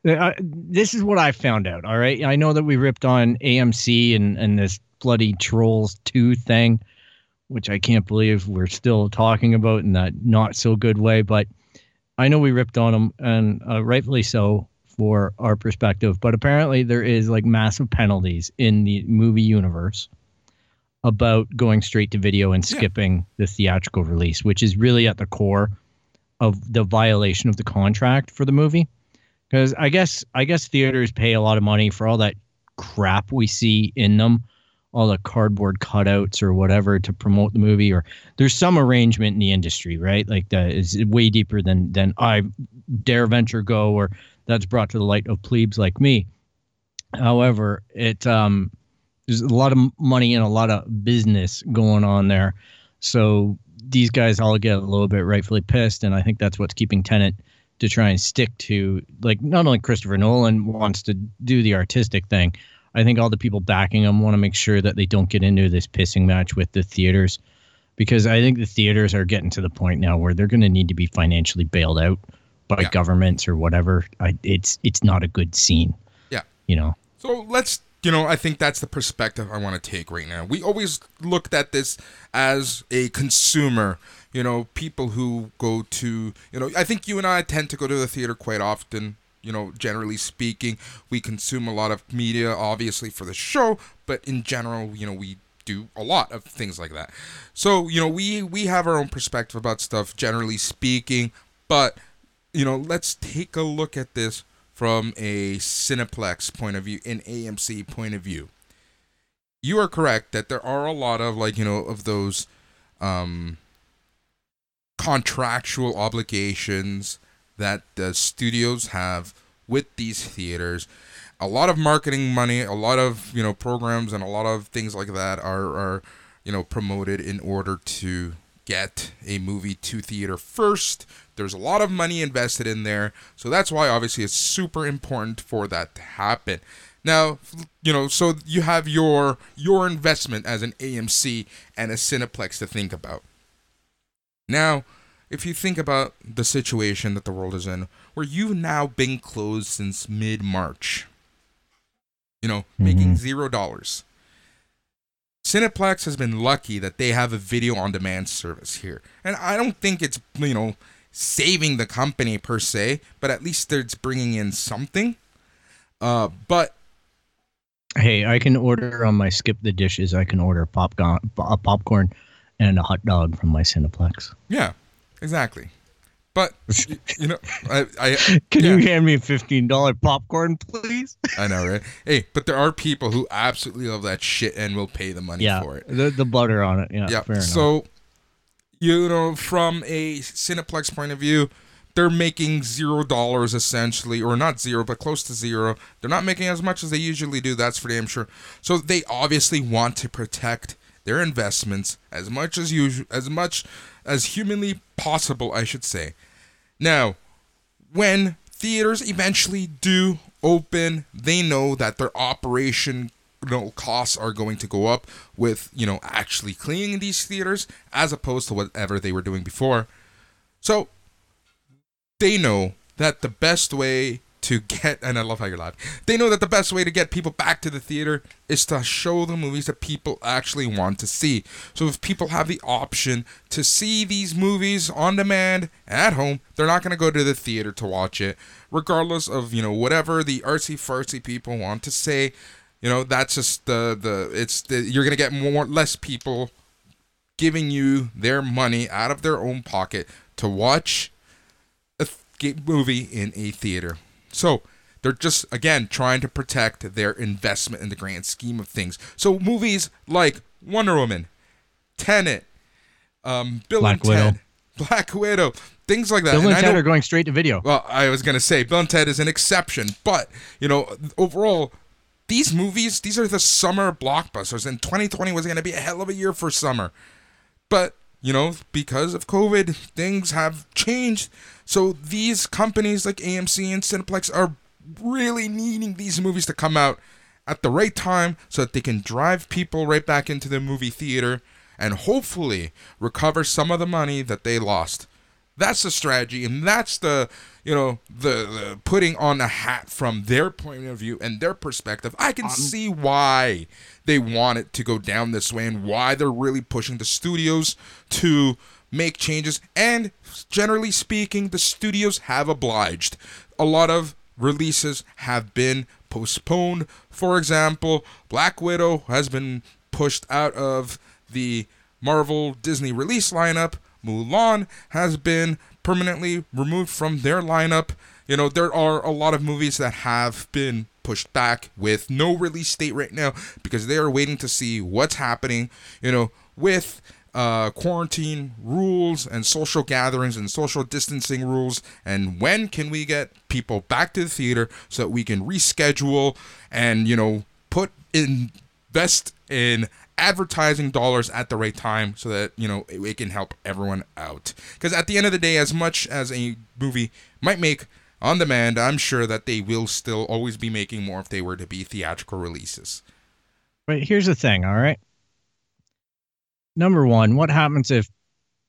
I, this is what I found out. All right. I know that we ripped on AMC and, and this bloody Trolls 2 thing, which I can't believe we're still talking about in that not so good way. But I know we ripped on them, and uh, rightfully so for our perspective. But apparently, there is like massive penalties in the movie universe about going straight to video and Yeah. skipping the theatrical release, which is really at the core of the violation of the contract for the movie. Because I guess I guess theaters pay a lot of money for all that crap we see in them, all the cardboard cutouts or whatever to promote the movie. Or there's some arrangement in the industry, right? Like that is way deeper than than I dare venture go, or that's brought to the light of plebes like me. However, it um, there's a lot of money and a lot of business going on there. So these guys all get a little bit rightfully pissed, and I think that's what's keeping Tenet to try and stick to like not only Christopher Nolan wants to do the artistic thing. I think all the people backing him want to make sure that they don't get into this pissing match with the theaters because I think the theaters are getting to the point now where they're going to need to be financially bailed out by Yeah. governments or whatever. I, it's it's not a good scene. Yeah. You know. So let's, you know, I think that's the perspective I want to take right now. We always looked at this as a consumer, you know, people who go to, you know, I think you and I tend to go to the theater quite often. You know, generally speaking, we consume a lot of media, obviously for the show, but in general, you know, we do a lot of things like that. So, you know, we we have our own perspective about stuff, generally speaking, but you know, let's take a look at this from a Cineplex point of view, an AMC point of view. You are correct that there are a lot of like, you know, of those um contractual obligations that the studios have with these theaters. A lot of marketing money, a lot of, you know, programs and a lot of things like that are are, you know, promoted in order to get a movie to theater first. There's a lot of money invested in there. So that's why obviously it's super important for that to happen. Now, you know, so you have your your investment as an AMC and a Cineplex to think about. Now, if you think about the situation that the world is in, where you've now been closed since mid March, you know, making mm-hmm. zero dollars. Cineplex has been lucky that they have a video on demand service here. And I don't think it's, you know, saving the company per se, but at least it's bringing in something. Uh, but Hey, I can order on my skip the dishes. I can order popcorn, a popcorn, and a hot dog from my Cineplex. yeah, exactly. But you know, I, I Can yeah. you hand me a fifteen dollar popcorn, please? I know, right? Hey, but there are people who absolutely love that shit and will pay the money yeah, for it. the the butter on it. Yeah, Yeah. fair enough. You know, from a Cineplex point of view, they're making zero dollars essentially, or not zero, but close to zero. They're not making as much as they usually do. That's for damn sure. So they obviously want to protect their investments as much as usual, as much as humanly possible, I should say. Now, when theaters eventually do open, they know that their operation you know, costs are going to go up with, you know, actually cleaning these theaters as opposed to whatever they were doing before. So they know that the best way to get and I love how you're laughing. They know that the best way to get people back to the theater is to show the movies that people actually want to see. So if people have the option to see these movies on demand at home, they're not going to go to the theater to watch it, regardless of you know whatever the artsy fartsy people want to say. You know that's just the the it's the, you're going to get more less people giving you their money out of their own pocket to watch a th- movie in a theater. So they're just again trying to protect their investment in the grand scheme of things. So movies like Wonder Woman, Tenet, um, Bill Black and Ted, Black Widow, things like that. Bill And and I Ted know- are going straight to video. well, I was gonna say Bill and Ted is an exception, but you know, overall, these movies, these are the summer blockbusters, and 2020 was gonna be a hell of a year for summer. But you know, because of COVID, things have changed. So these companies like AMC and Cineplex are really needing these movies to come out at the right time so that they can drive people right back into the movie theater and hopefully recover some of the money that they lost. That's the strategy, and that's the you know the, the putting on a hat from their point of view and their perspective. I can um, see why they want it to go down this way and why they're really pushing the studios to make changes. And generally speaking, the studios have obliged. A lot of releases have been postponed. For example, Black Widow has been pushed out of the Marvel Disney release lineup. Mulan has been permanently removed from their lineup. You know, there are a lot of movies that have been pushed back with no release date right now because they are waiting to see what's happening, you know, with uh, quarantine rules and social gatherings and social distancing rules. And when can we get people back to the theater so that we can reschedule and, you know, put in invest in advertising dollars at the right time so that you know it, it can help everyone out because at the end of the day as much as a movie might make on demand i'm sure that they will still always be making more if they were to be theatrical releases But here's the thing, all right? Number one, what happens if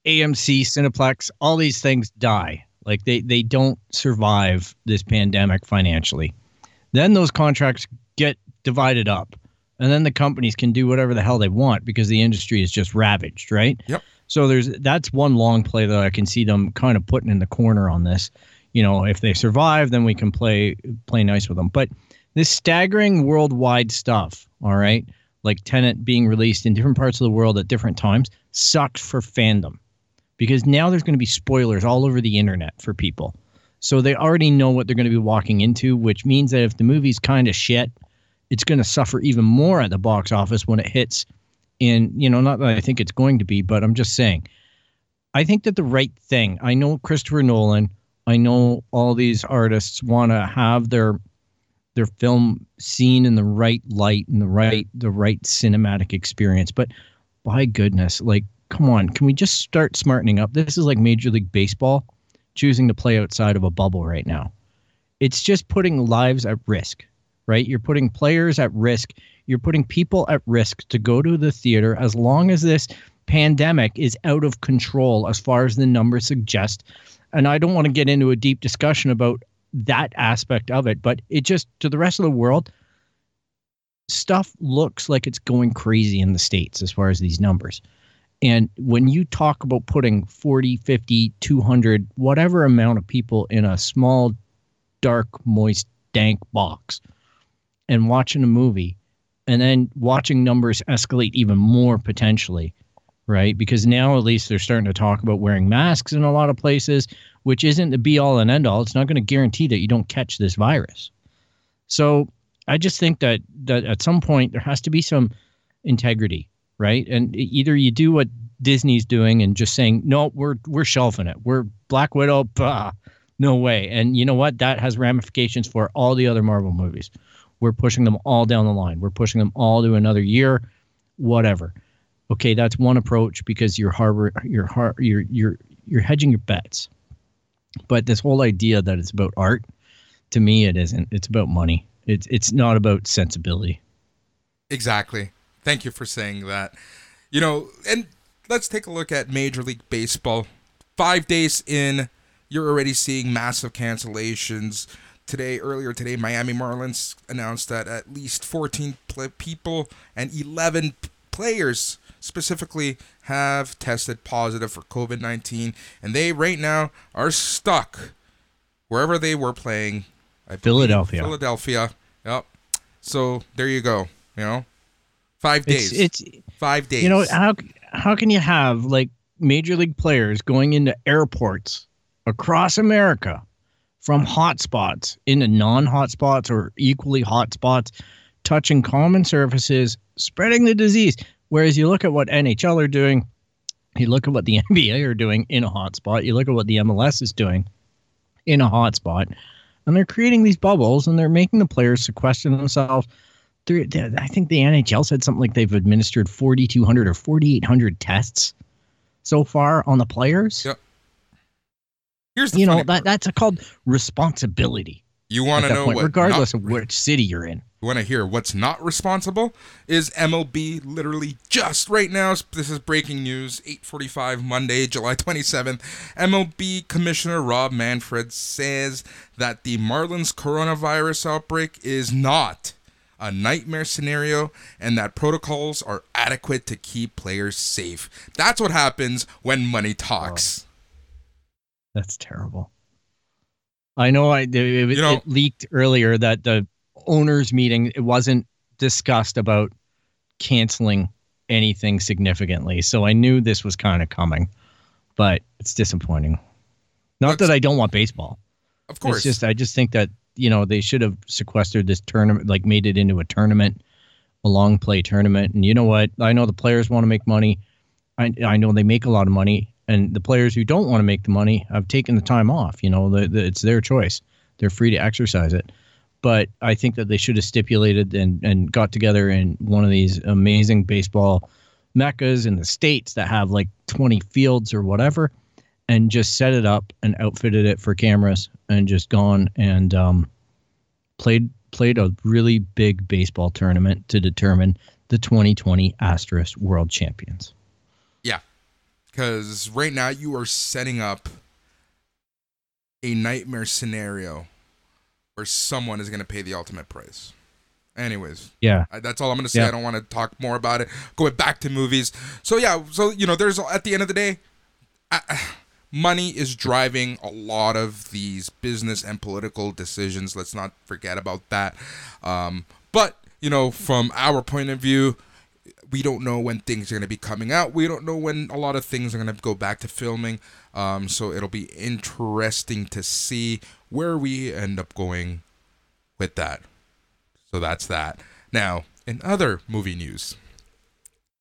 AMC, Cineplex, all these things die? Like they they don't survive this pandemic financially. Then those contracts get divided up. And then the companies can do whatever the hell they want because the industry is just ravaged, right? Yep. So there's that's one long play that I can see them kind of putting in the corner on this. You know, if they survive, then we can play play nice with them. But this staggering worldwide stuff, all right, like Tenet being released in different parts of the world at different times, sucks for fandom because now there's going to be spoilers all over the internet for people. So they already know what they're going to be walking into, which means that if the movie's kind of shit, it's going to suffer even more at the box office when it hits in, you know, not that I think it's going to be, but I'm just saying. I think that the right thing, I know Christopher Nolan, I know all these artists want to have their their film seen in the right light and the right the right cinematic experience, but by goodness, like come on, can we just start smartening up? This is like Major League Baseball choosing to play outside of a bubble right now. It's just putting lives at risk, right? You're putting players at risk. You're putting people at risk to go to the theater as long as this pandemic is out of control as far as the numbers suggest. And I don't want to get into a deep discussion about that aspect of it, but it just to the rest of the world, stuff looks like it's going crazy in the States as far as these numbers. And when you talk about putting 40, 50, 200, whatever amount of people in a small, dark, moist, dank box and watching a movie and then watching numbers escalate even more potentially, right? Because now at least they're starting to talk about wearing masks in a lot of places, which isn't the be all and end all. It's not going to guarantee that you don't catch this virus. So I just think that that at some point there has to be some integrity right? And either you do what Disney's doing and just saying, no, we're we're shelving it. We're Black Widow, bah, no way. And you know what? That has ramifications for all the other Marvel movies. We're pushing them all down the line. We're pushing them all to another year, whatever. Okay, that's one approach because you're harbor you're har- you're you're you're hedging your bets. But this whole idea that it's about art, to me, it isn't. It's about money. It's it's not about sensibility. Exactly. Thank you for saying that. You know, and let's take a look at Major League Baseball. Five days in, you're already seeing massive cancellations. Today, earlier today, Miami Marlins announced that at least 14 pl- people and 11 p- players specifically have tested positive for COVID 19, and they right now are stuck wherever they were playing. Philadelphia. Philadelphia. Yep. So there you go. You know, five It's days. it's five days. you know how how can you have like major league players going into airports across America from hot spots into non-hot spots or equally hot spots touching common surfaces spreading the disease whereas you look at what NHL are doing you look at what the NBA are doing in a hot spot you look at what the MLS is doing in a hot spot and they're creating these bubbles and they're making the players sequester themselves I think the NHL said something like they've administered 4200 or 4800 tests so far on the players. Yep. Here's the You know, that that's called responsibility you want to know point, what regardless not, of which city you're in. You want to hear what's not responsible? Is MLB literally just right now? This is breaking news. 8:45 Monday, July 27th. MLB Commissioner Rob Manfred says that the Marlins coronavirus outbreak is not a nightmare scenario and that protocols are adequate to keep players safe. That's what happens when money talks. That's terrible. I know I it, it, You know- it leaked earlier that the owners meeting it wasn't discussed about canceling anything significantly. So I knew this was kind of coming, but it's disappointing. Not that I don't want baseball. Of course. It's just I just think that you know they should have sequestered this tournament, like made it into a tournament, a long play tournament. And you know what? I know the players want to make money. I I know they make a lot of money, and the players who don't want to make the money have taken the time off. You know, the, the, it's their choice. They're free to exercise it. but I think that they should have stipulated and, and got together in one of these amazing baseball meccas in the states that have like 20 fields or whatever, and just set it up and outfitted it for cameras and just gone and um, played played a really big baseball tournament to determine the 2020 Asterisk World Champions. Because right now you are setting up a nightmare scenario where someone is going to pay the ultimate price. Anyways, Yeah. That's all I'm going to say. Yeah. I don't want to talk more about it. Going back to movies. So yeah, so you know, there's at the end of the day, I, money is driving a lot of these business and political decisions. Let's not forget about that. Um, but you know, from our point of view, we don't know when things are going to be coming out. We don't know when a lot of things are going to go back to filming. Um, so it'll be interesting to see where we end up going with that. So that's that. Now, in other movie news,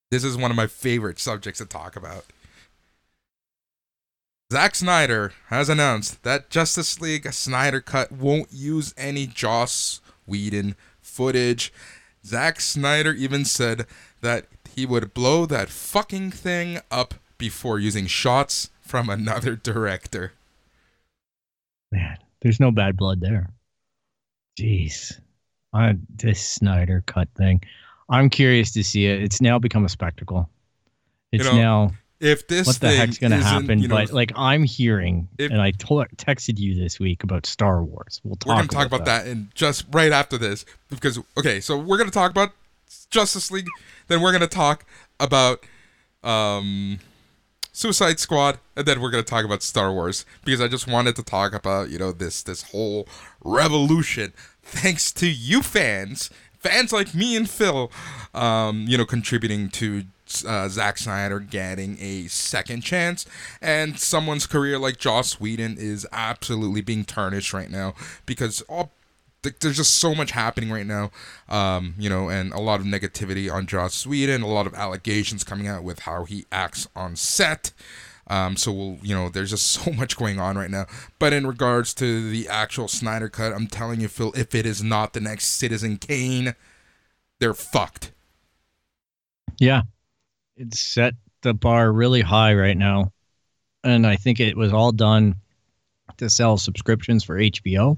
this is one of my favorite subjects to talk about. Zack Snyder has announced that Justice League Snyder Cut won't use any Joss Whedon footage. Zack Snyder even said that he would blow that fucking thing up before using shots from another director. Man, there's no bad blood there. Jeez. I, this Snyder cut thing. I'm curious to see it. It's now become a spectacle. It's know, now If this what the heck's going to happen. you know, but like I'm hearing, if- and I told, texted you this week about Star Wars. We'll talk. we're gonna talk about that. in just right after this because okay, so we're gonna talk about Justice League, then we're gonna talk about um Suicide Squad, and then we're gonna talk about Star Wars because I just wanted to talk about you know this this whole revolution. Thanks to you fans, fans like me and Phil, um, you know, contributing to uh, Zack Snyder getting a second chance, and someone's career like Joss Whedon is absolutely being tarnished right now because all th- there's just so much happening right now, um, you know, and a lot of negativity on Joss Whedon, a lot of allegations coming out with how he acts on set. Um, so we'll, you know, there's just so much going on right now. But in regards to the actual Snyder cut, I'm telling you, Phil, if it is not the next Citizen Kane, they're fucked. Yeah. it set the bar really high right now. And I think it was all done to sell subscriptions for HBO.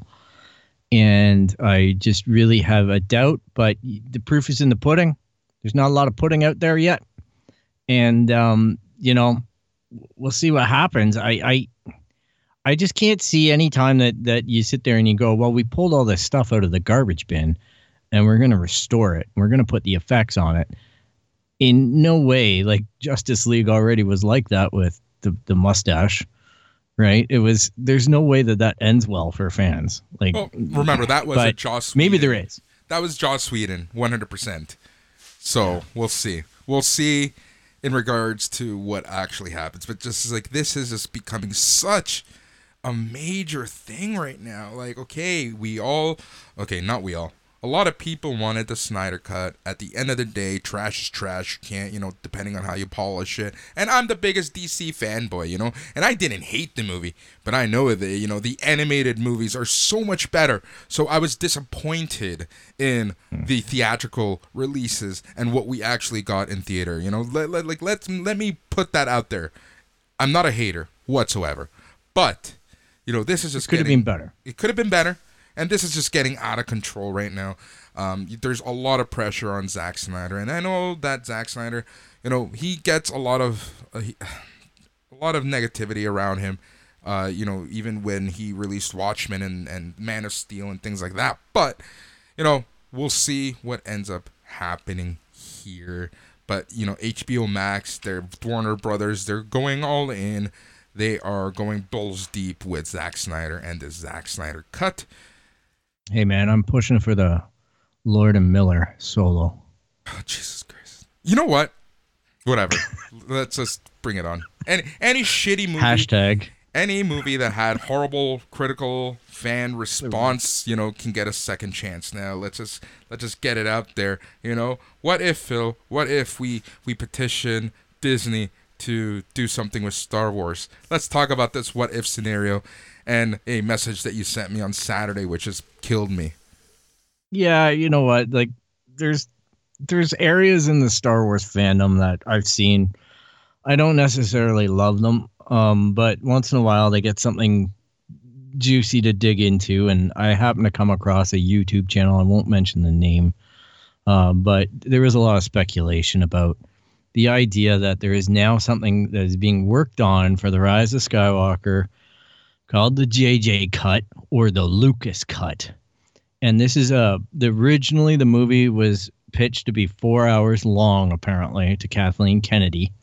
And I just really have a doubt, but the proof is in the pudding. There's not a lot of pudding out there yet. And um, you know, we'll see what happens. I I I just can't see any time that that you sit there and you go, well, we pulled all this stuff out of the garbage bin and we're going to restore it. We're going to put the effects on it in no way like Justice League already was like that with the the mustache, right? It was there's no way that that ends well for fans. Like Well, remember that was a Joss. maybe there is. That was Joss Whedon, 100%. So we'll see. We'll see in regards to what actually happens. But just like this is just becoming such a major thing right now. Like, okay, we all, okay, not we all. A lot of people wanted the Snyder cut. At the end of the day, trash is trash. You can't, you know, depending on how you polish it. And I'm the biggest DC fanboy, you know, and I didn't hate the movie, but I know that, you know, the animated movies are so much better. So I was disappointed in hmm. the theatrical releases and what we actually got in theater. You know, let, let, like let's let me put that out there. I'm not a hater whatsoever, but you know, this is just Could have been better. it could have been better, and this is just getting out of control right now. Um, there's a lot of pressure on Zack Snyder, and I know that Zack Snyder, you know, he gets a lot of uh, he, a lot of negativity around him. Uh, you know, even when he released Watchmen and and Man of Steel and things like that. But you know, we'll see what ends up happening here. But you know, HBO Max, they're Warner Brothers, they're going all in. They are going balls deep with Zack Snyder and the Zack Snyder cut. Hey man, I'm pushing for the Lord and Miller solo. Oh, Jesus Christ! You know what? Whatever. Let's just bring it on. Any any shitty movie, Hashtag. any movie that had horrible critical fan response, you know, can get a second chance. Now let's just let's just get it out there. You know, what if Phil? What if we we petition Disney to do something with Star Wars? Let's talk about this what if scenario, and a message that you sent me on Saturday, which has killed me. Yeah, you know what? Like, there's there's areas in the Star Wars fandom that I've seen. I don't necessarily love them, um, but once in a while they get something juicy to dig into, and I happen to come across a YouTube channel. I won't mention the name, um, but there was a lot of speculation about the idea that there is now something that is being worked on for the Rise of Skywalker called the JJ cut or the Lucas cut. And this is a the originally the movie was pitched to be 4 hours long apparently to Kathleen Kennedy.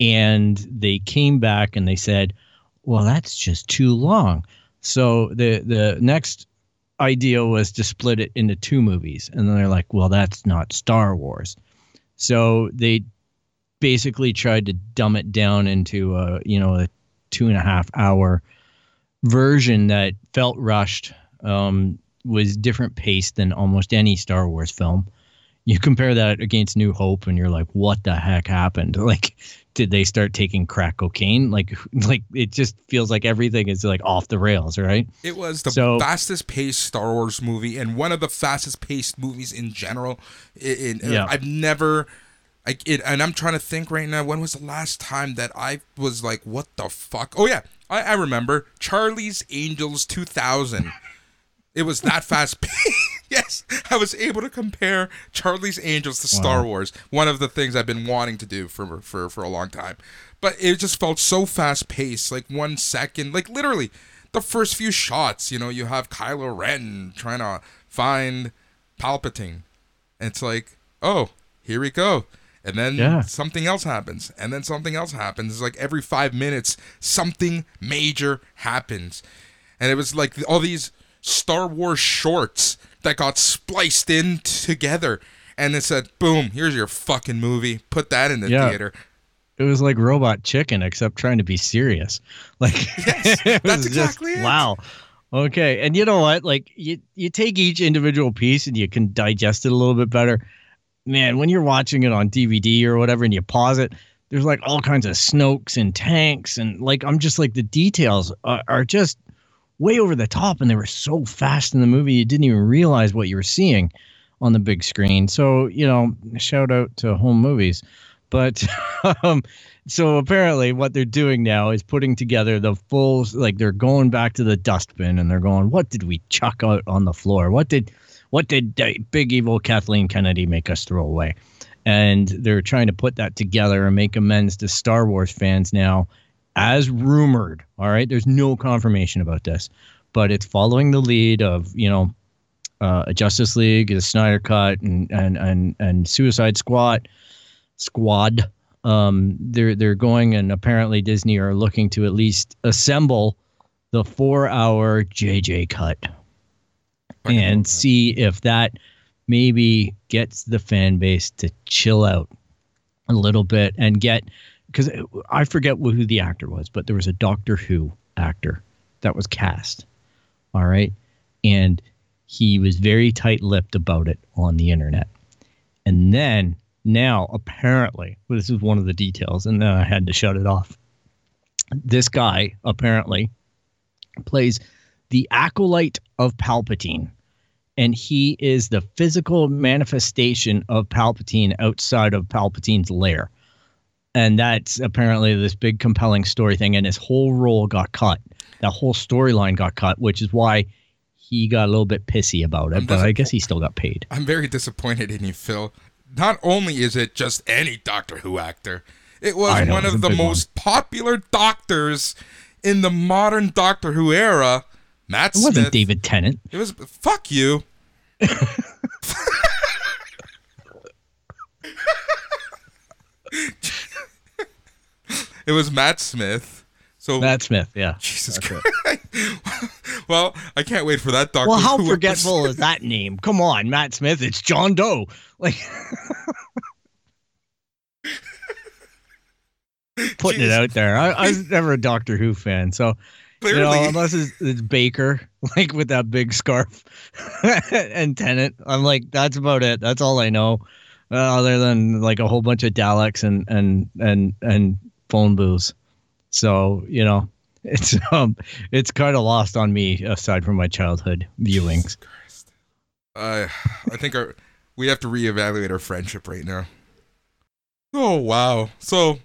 And they came back and they said, "Well, that's just too long." So the the next idea was to split it into two movies. And then they're like, "Well, that's not Star Wars." So they basically tried to dumb it down into a you know a two and a half hour version that felt rushed um, was different pace than almost any star wars film you compare that against new hope and you're like what the heck happened like did they start taking crack cocaine like like it just feels like everything is like off the rails right It was the So- fastest paced Star Wars movie and one of the fastest paced movies in general. It, it- Yeah. I've never. like it, and I'm trying to think right now. When was the last time that I was like, "What the fuck"? Oh yeah, I, I remember Charlie's Angels 2000. It was that fast. yes, I was able to compare Charlie's Angels to Star Wow. Wars. One of the things I've been wanting to do for for for a long time. But it just felt so fast paced. Like one second, like literally, the first few shots. You know, you have Kylo Ren trying to find Palpatine. And it's like, oh, here we go. And then Yeah. something else happens. And then something else happens. It's like every five minutes, something major happens. And it was like all these Star Wars shorts that got spliced in together. And it said, boom, here's your fucking movie. Put that in the Yeah. theater. it was like robot chicken except trying to be serious like Yes, that's exactly it. wow okay and you know what like you you take each individual piece and you can digest it a little bit better man when you're watching it on dvd or whatever and you pause it there's like all kinds of snokes and tanks and like i'm just like the details are, are just way over the top and they were so fast in the movie you didn't even realize what you were seeing on the big screen so you know shout out to home movies but um, so apparently, what they're doing now is putting together the full, like they're going back to the dustbin and they're going, "What did we chuck out on the floor? What did, what did big evil Kathleen Kennedy make us throw away?" And they're trying to put that together and make amends to Star Wars fans now, as rumored. All right, there's no confirmation about this, but it's following the lead of you know, uh, Justice League, the Snyder Cut, and and and and Suicide Squad squad. Um, they're they're going and apparently Disney are looking to at least assemble the four hour JJ cut and see if that maybe gets the fan base to chill out a little bit and get because I forget who the actor was, but there was a Doctor Who actor that was cast. All right. And he was very tight lipped about it on the internet. And then now, apparently, well, this is one of the details, and then I had to shut it off. This guy apparently plays the acolyte of Palpatine, and he is the physical manifestation of Palpatine outside of Palpatine's lair. And that's apparently this big compelling story thing, and his whole role got cut. That whole storyline got cut, which is why he got a little bit pissy about it. I'm But I guess he still got paid. I'm very disappointed in you, Phil. Not only is it just any Doctor Who actor, it was know, one of the big one. most popular doctors in the modern Doctor Who era. Matt It wasn't David Tennant. It was fuck you. it was Matt Smith. So Matt Smith, yeah. Jesus Christ. well, I can't wait for that Doctor Well, how forgetful is that name? Come on, Matt Smith. It's John Doe. Like putting it out there. I, I was never a Doctor Who fan, so you know, unless it's, it's Baker, like with that big scarf and Tennant. I'm like, that's about it. That's all I know, uh, other than like a whole bunch of Daleks and and and and phone booths. So you know, it's um, it's kind of lost on me aside from my childhood viewings. Uh, I think our we have to reevaluate our friendship right now. Oh wow! So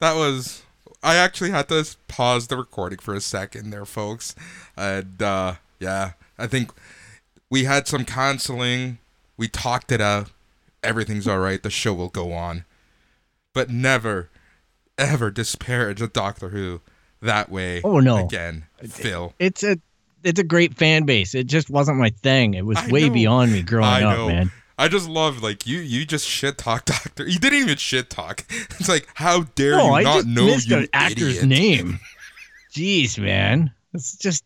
that was. I actually had to pause the recording for a second there, folks. And uh, yeah, I think we had some counseling. We talked it out. Everything's all right. The show will go on. But never, ever disparage a Doctor Who that way. Oh, no. Again, Phil. It's a it's a great fan base. It just wasn't my thing. It was I way know. beyond me growing I up, know. man. I just love like you. You just shit talk Doctor. You didn't even shit talk. It's like how dare No, you I not just know missed you an actor's idiot. name. Jeez, man. It's just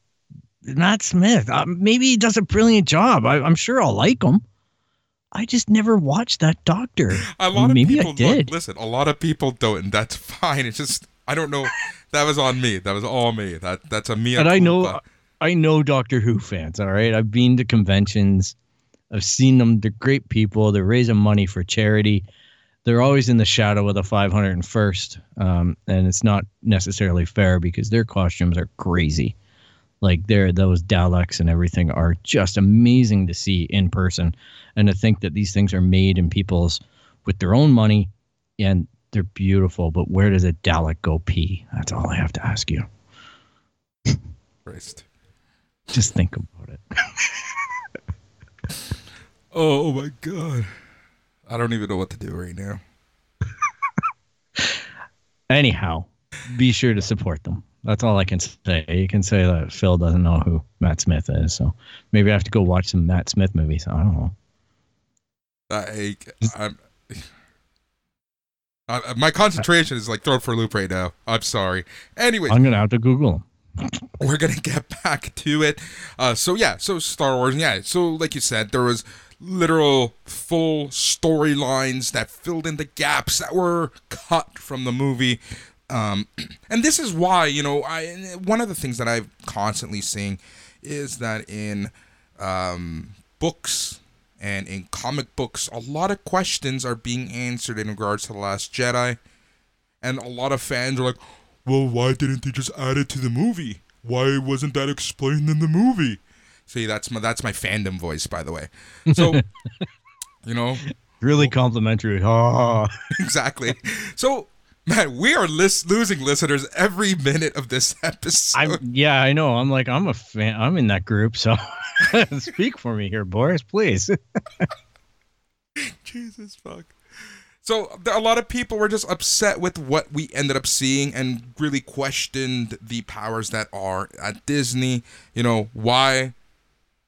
Matt Smith. Uh, maybe he does a brilliant job. I, I'm sure I'll like him. I just never watched that Doctor. A lot of maybe people I did. Look, listen, a lot of people don't, and that's fine. It's just I don't know. that was on me. That was all me. That that's a me. and I know, I know Doctor Who fans. All right, I've been to conventions. I've seen them. They're great people. They're raising money for charity. They're always in the shadow of the 501st, um, and it's not necessarily fair because their costumes are crazy. Like they're those Daleks and everything are just amazing to see in person, and to think that these things are made in people's with their own money, and they're beautiful. But where does a Dalek go pee? That's all I have to ask you. Christ. Just think about it. Oh my god. I don't even know what to do right now. Anyhow, be sure to support them. That's all I can say. You can say that Phil doesn't know who Matt Smith is, so maybe I have to go watch some Matt Smith movies. I don't know. I, I'm. I, my concentration is like thrown for a loop right now. I'm sorry. Anyways, I'm gonna have to Google we're gonna get back to it. Uh, so yeah, so Star Wars, yeah. So like you said, there was literal full storylines that filled in the gaps that were cut from the movie. Um, and this is why you know I one of the things that I'm constantly seeing is that in um, books and in comic books, a lot of questions are being answered in regards to the Last Jedi, and a lot of fans are like, "Well, why didn't they just add it to the movie? Why wasn't that explained in the movie?" See, that's my that's my fandom voice, by the way. So, you know, Really complimentary. Oh, exactly. So, man, we are lis- losing listeners every minute of this episode. I'm yeah, I know. I'm like I'm a fan. I'm in that group, so speak for me here, Boris, please. Jesus fuck. So a lot of people were just upset with what we ended up seeing and really questioned the powers that are at Disney. You know why?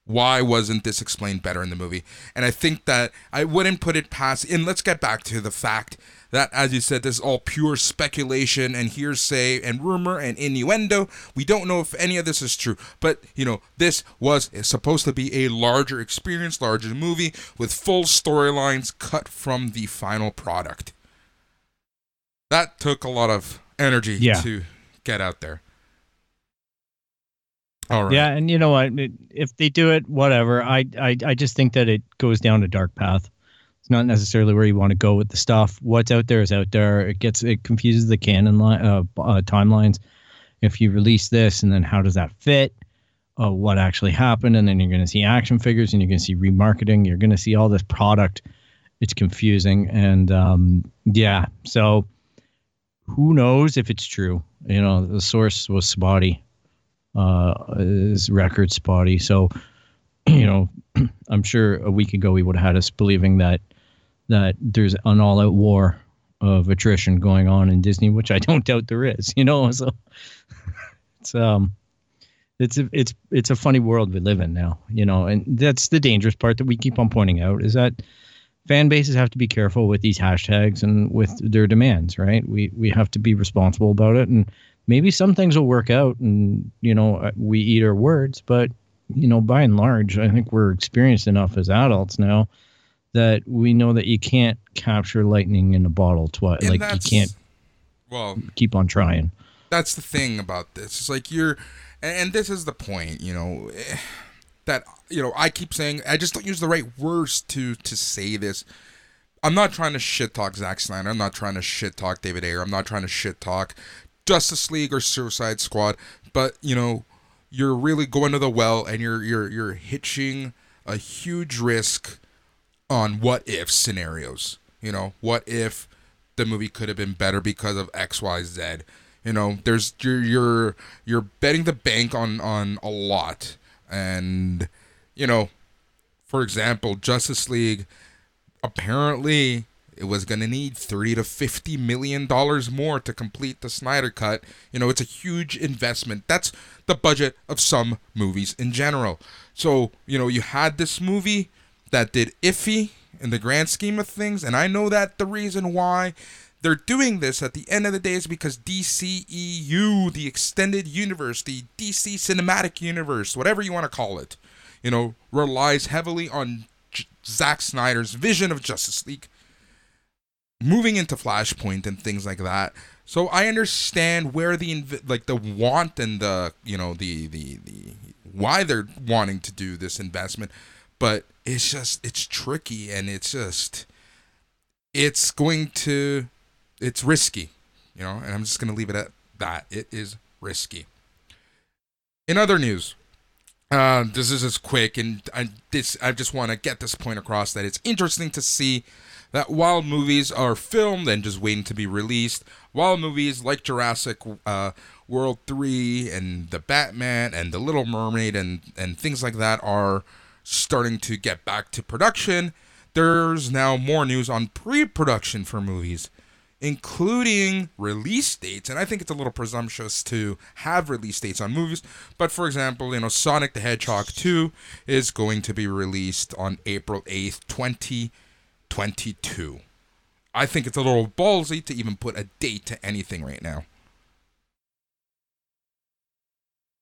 Why wasn't this explained better in the movie? And I think that I wouldn't put it past. And let's get back to the fact that, as you said, this is all pure speculation and hearsay and rumor and innuendo. We don't know if any of this is true, but you know, this was supposed to be a larger experience, larger movie with full storylines cut from the final product. That took a lot of energy Yeah. to get out there. All right. Yeah, and you know what? If they do it, whatever. I, I I just think that it goes down a dark path. It's not necessarily where you want to go with the stuff. What's out there is out there. It gets it confuses the canon uh, uh, timelines. If you release this, and then how does that fit? Uh, what actually happened? And then you're going to see action figures, and you're going to see remarketing. You're going to see all this product. It's confusing, and um, yeah. So who knows if it's true? You know, the source was spotty uh, his record spotty. So, you know, I'm sure a week ago he would have had us believing that that there's an all-out war of attrition going on in Disney, which I don't doubt there is. You know, so it's um, it's a, it's it's a funny world we live in now. You know, and that's the dangerous part that we keep on pointing out is that fan bases have to be careful with these hashtags and with their demands. Right? We we have to be responsible about it and maybe some things will work out and you know uh, we eat our words but you know by and large i think we're experienced enough as adults now that we know that you can't capture lightning in a bottle twice like you can't Well, keep on trying that's the thing about this. It's like you're, and, this is the point, you know, eh, that you know I keep saying I just don't use the right words to to say this. I'm not trying to shit talk Zack Snyder. I'm not trying to shit talk David Ayer. I'm not trying to shit talk Justice League or Suicide Squad. But you know, you're really going to the well and you're you're you're hitching a huge risk on what if scenarios. You know, what if the movie could have been better because of X, Y, Z. You know, there's you're you're you're betting the bank on on a lot, and you know, for example, Justice League apparently it was going to need 30 to 50 million dollars more to complete the Snyder cut. You know, it's a huge investment. That's the budget of some movies in general. So, you know, you had this movie that did iffy in the grand scheme of things, and I know that the reason why they're doing this at the end of the day is because DCEU, the extended universe, the DC cinematic universe, whatever you want to call it, you know, relies heavily on J- Zack Snyder's vision of Justice League moving into Flashpoint and things like that. So I understand where the like the want and the you know the the the why they're wanting to do this investment, but it's just it's tricky and it's just it's going to it's risky, you know, and I'm just going to leave it at that. It is risky. In other news, uh, this is quick, and I this I just want to get this point across that it's interesting to see that while movies are filmed and just waiting to be released, while movies like Jurassic uh, World 3 and The Batman and The Little Mermaid and, and things like that are starting to get back to production, there's now more news on pre production for movies, including release dates. And I think it's a little presumptuous to have release dates on movies. But for example, you know, Sonic the Hedgehog 2 is going to be released on April 8th, 2022. I think it's a little ballsy to even put a date to anything right now.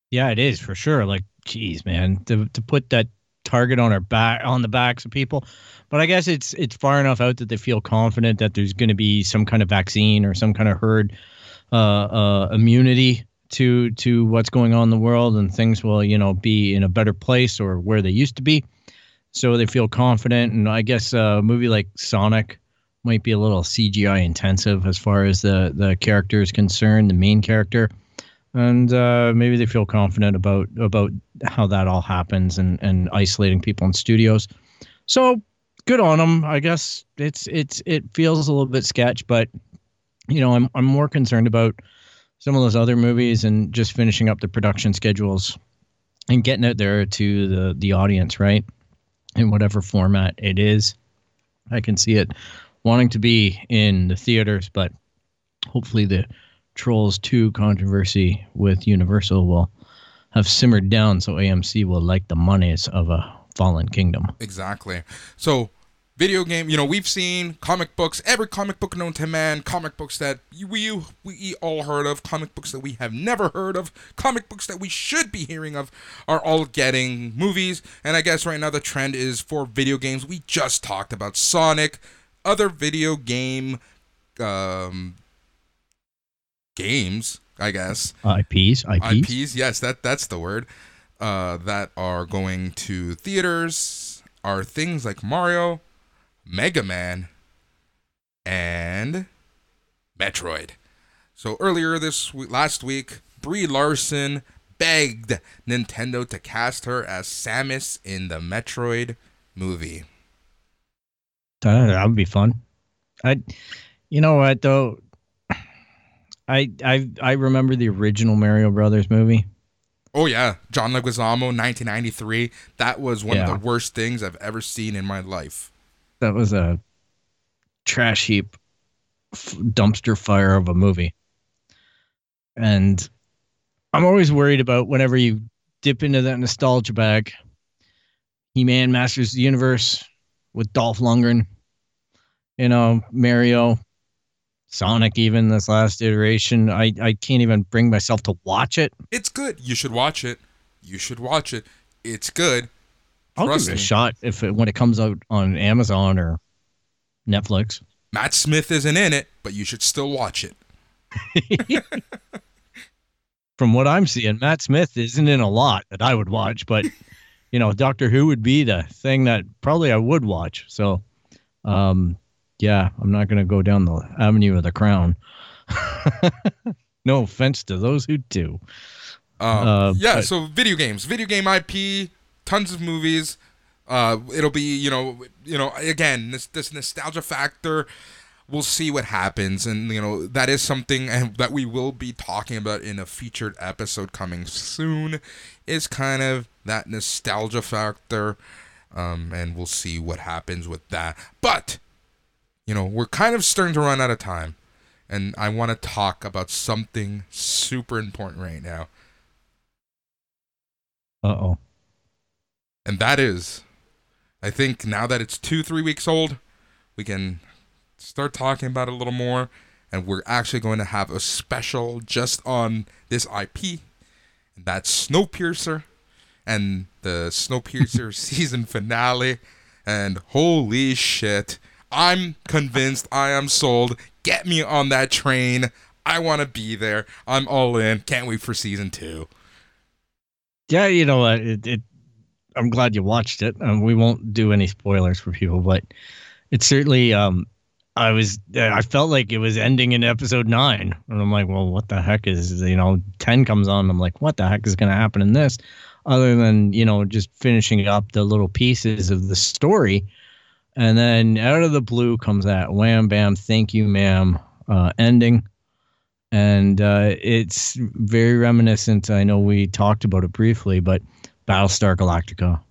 Yeah, it is for sure. Like, geez, man, to to put that target on our back on the backs of people. But I guess it's it's far enough out that they feel confident that there's going to be some kind of vaccine or some kind of herd uh, uh, immunity to to what's going on in the world, and things will you know be in a better place or where they used to be. So they feel confident, and I guess a movie like Sonic might be a little CGI intensive as far as the the character is concerned, the main character and uh, maybe they feel confident about about how that all happens and and isolating people in studios. So good on them. I guess it's it's it feels a little bit sketch, but you know I'm I'm more concerned about some of those other movies and just finishing up the production schedules and getting it there to the the audience, right? In whatever format it is, I can see it wanting to be in the theaters, but hopefully the Trolls 2 controversy with Universal will have simmered down so AMC will like the monies of a fallen kingdom. Exactly. So, video game, you know, we've seen comic books, every comic book known to man, comic books that we we all heard of, comic books that we have never heard of, comic books that we should be hearing of are all getting movies. And I guess right now the trend is for video games. We just talked about Sonic, other video game um games, I guess. IPs, IPs. IPs, yes, that that's the word. Uh, that are going to theaters are things like Mario, Mega Man, and Metroid. So earlier this week, last week, Brie Larson begged Nintendo to cast her as Samus in the Metroid movie. Uh, that would be fun. I, you know what though, I I I remember the original Mario Brothers movie. Oh yeah, John Leguizamo, 1993. That was one yeah. of the worst things I've ever seen in my life. That was a trash heap, f- dumpster fire of a movie. And I'm always worried about whenever you dip into that nostalgia bag. He-Man Masters the Universe with Dolph Lundgren, you know, Mario, Sonic, even this last iteration, I, I can't even bring myself to watch it. It's good. You should watch it. You should watch it. It's good. I'll Trust give it a shot if it, when it comes out on Amazon or Netflix. Matt Smith isn't in it, but you should still watch it. From what I'm seeing, Matt Smith isn't in a lot that I would watch, but you know, Doctor Who would be the thing that probably I would watch. So, um, yeah, I'm not going to go down the avenue of the crown. no offense to those who do. Um, uh, yeah, but, so video games, video game IP, tons of movies. Uh, it'll be you know you know again this this nostalgia factor. We'll see what happens, and you know that is something that we will be talking about in a featured episode coming soon. Is kind of that nostalgia factor, um, and we'll see what happens with that. But you know we're kind of starting to run out of time, and I want to talk about something super important right now, Uh oh. And that is, I think now that it's two three weeks old, we can start talking about it a little more, and we're actually going to have a special just on this IP, and that's Snowpiercer, and the Snowpiercer season finale, and holy shit, I'm convinced, I am sold. Get me on that train. I want to be there. I'm all in. Can't wait for season two. Yeah, you know what? It, it, I'm glad you watched it. Um, we won't do any spoilers for people, but it certainly. Um, I was. I felt like it was ending in episode nine, and I'm like, well, what the heck is? You know, ten comes on. I'm like, what the heck is going to happen in this? Other than you know, just finishing up the little pieces of the story, and then out of the blue comes that wham bam, thank you, ma'am, uh, ending and uh, it's very reminiscent. I know we talked about it briefly, but Battlestar Galactica.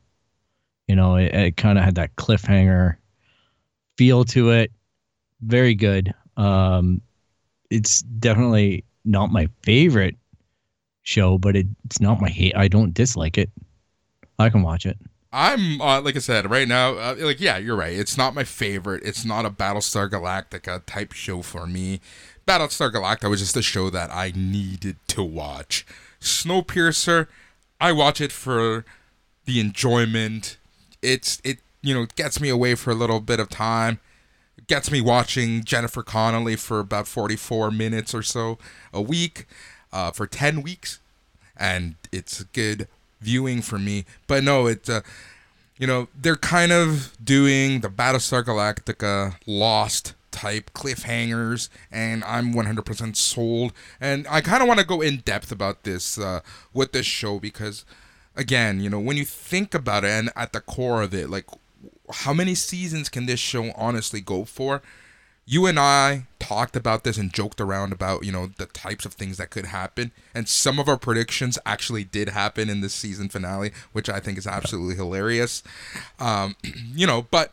You know, it, it kind of had that cliffhanger feel to it. Very good. Um, it's definitely not my favorite show, but it, it's not my hate. I don't dislike it. I can watch it. I'm uh, like I said right now. Uh, like yeah, you're right. It's not my favorite. It's not a Battlestar Galactica type show for me. Battlestar Galactica was just a show that I needed to watch. Snowpiercer, I watch it for the enjoyment. It's it you know gets me away for a little bit of time. It gets me watching Jennifer Connelly for about 44 minutes or so a week, uh, for 10 weeks, and it's good viewing for me. But no, it's uh, you know they're kind of doing the Battlestar Galactica Lost type cliffhangers and i'm 100% sold. And i kind of want to go in depth about this uh, with this show because again you know when you think about it and at the core of it like how many seasons can this show honestly go for? You and i talked about this and joked around about you know the types of things that could happen and some of our predictions actually did happen in this season finale which i think is absolutely hilarious. Um, you know but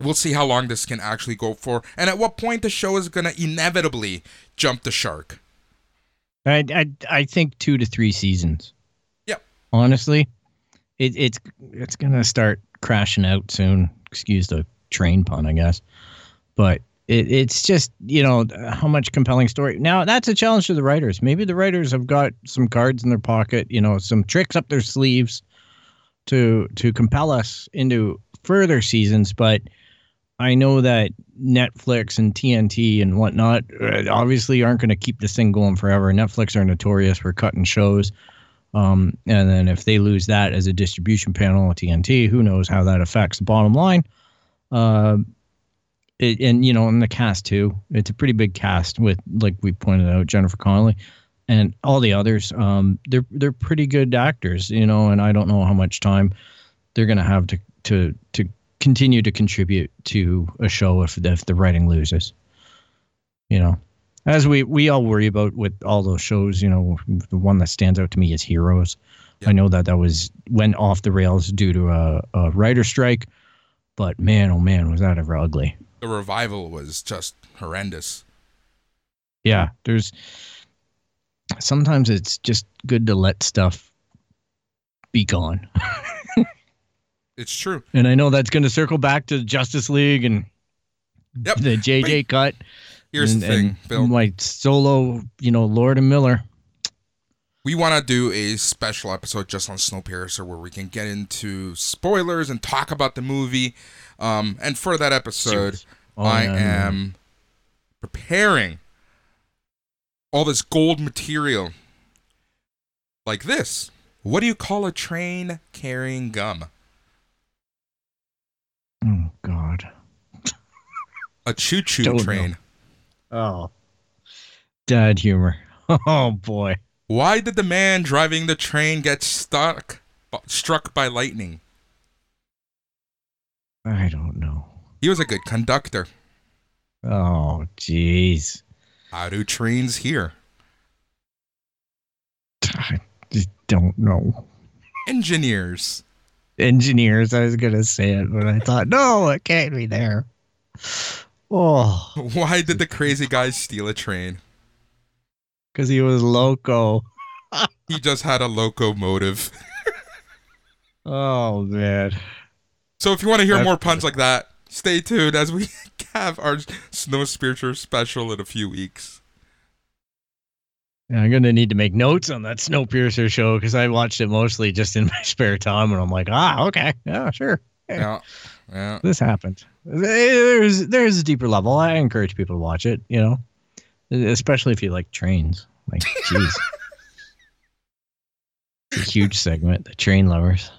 we'll see how long this can actually go for and at what point the show is going to inevitably jump the shark I, I I think two to three seasons. Yep. Honestly, it, it's it's gonna start crashing out soon. Excuse the train pun, I guess. But it, it's just you know how much compelling story. Now that's a challenge to the writers. Maybe the writers have got some cards in their pocket, you know, some tricks up their sleeves to to compel us into further seasons. But I know that Netflix and TNT and whatnot uh, obviously aren't going to keep this thing going forever. Netflix are notorious for cutting shows. Um, and then if they lose that as a distribution panel at TNT, who knows how that affects the bottom line. Uh, it, and you know, in the cast too, it's a pretty big cast with, like we pointed out, Jennifer Connelly and all the others. Um, they're they're pretty good actors, you know, and I don't know how much time they're going to have to to to continue to contribute to a show if if the writing loses. You know, as we we all worry about with all those shows. You know, the one that stands out to me is Heroes. I know that that was went off the rails due to a, a writer strike, but man, oh man, was that ever ugly. the revival was just horrendous Yeah, there's sometimes it's just good to let stuff be gone. it's true And I know that's going to circle back to Justice League and Yep. the JJ cut. here's and, the thing Bill. My solo, you know, Lord and Miller. we want to do a special episode just on Snowpiercer where we can get into spoilers and talk about the movie. Um, and for that episode, Oh, I yeah, am preparing all this gold material like this. What do you call a train carrying gum? Oh God. A choo choo Don't know. train. Oh. Dad humor. Oh boy. Why did the man driving the train get stuck, struck by lightning? I don't know. He was a good conductor. Oh, jeez. How do trains here? I just don't know. Engineers. Engineers, I was gonna say it, but I thought, no, it can't be there. Oh, Why did the crazy guy steal a train? because he was loco. He just had a locomotive. Oh man. So if you want to hear That's- more puns like that, stay tuned as we have our Snow Spiritual special in a few weeks. I'm gonna need to make notes on that Snowpiercer show because I watched it mostly just in my spare time, and I'm like, ah, okay, yeah, sure, Yeah. Yeah. this happened. There's there's a deeper level. I encourage people to watch it. You know, especially if you like trains. Like, jeez, a huge segment, the train lovers.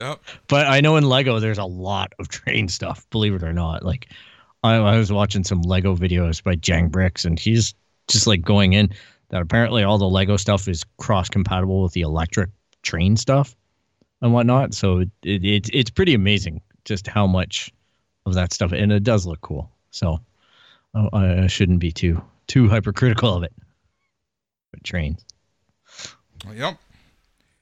Yep. But I know in Lego there's a lot of train stuff. Believe it or not, like I, I was watching some Lego videos by Jang Bricks, and he's just like going in that apparently all the Lego stuff is cross compatible with the electric train stuff and whatnot. So it, it, it's it's pretty amazing just how much of that stuff, and it does look cool. So I, I shouldn't be too too hypercritical of it. But trains. Yep.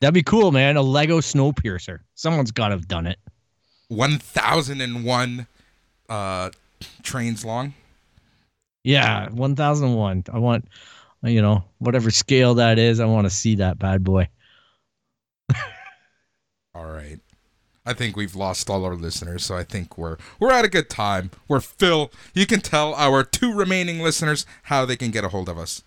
That'd be cool, man. A Lego Snowpiercer. Someone's got to have done it. 1001 uh trains long. Yeah, 1001. I want, you know, whatever scale that is, I want to see that bad boy. All right. I think we've lost all our listeners, so I think we're we're at a good time. We're Phil. You can tell our two remaining listeners how they can get a hold of us.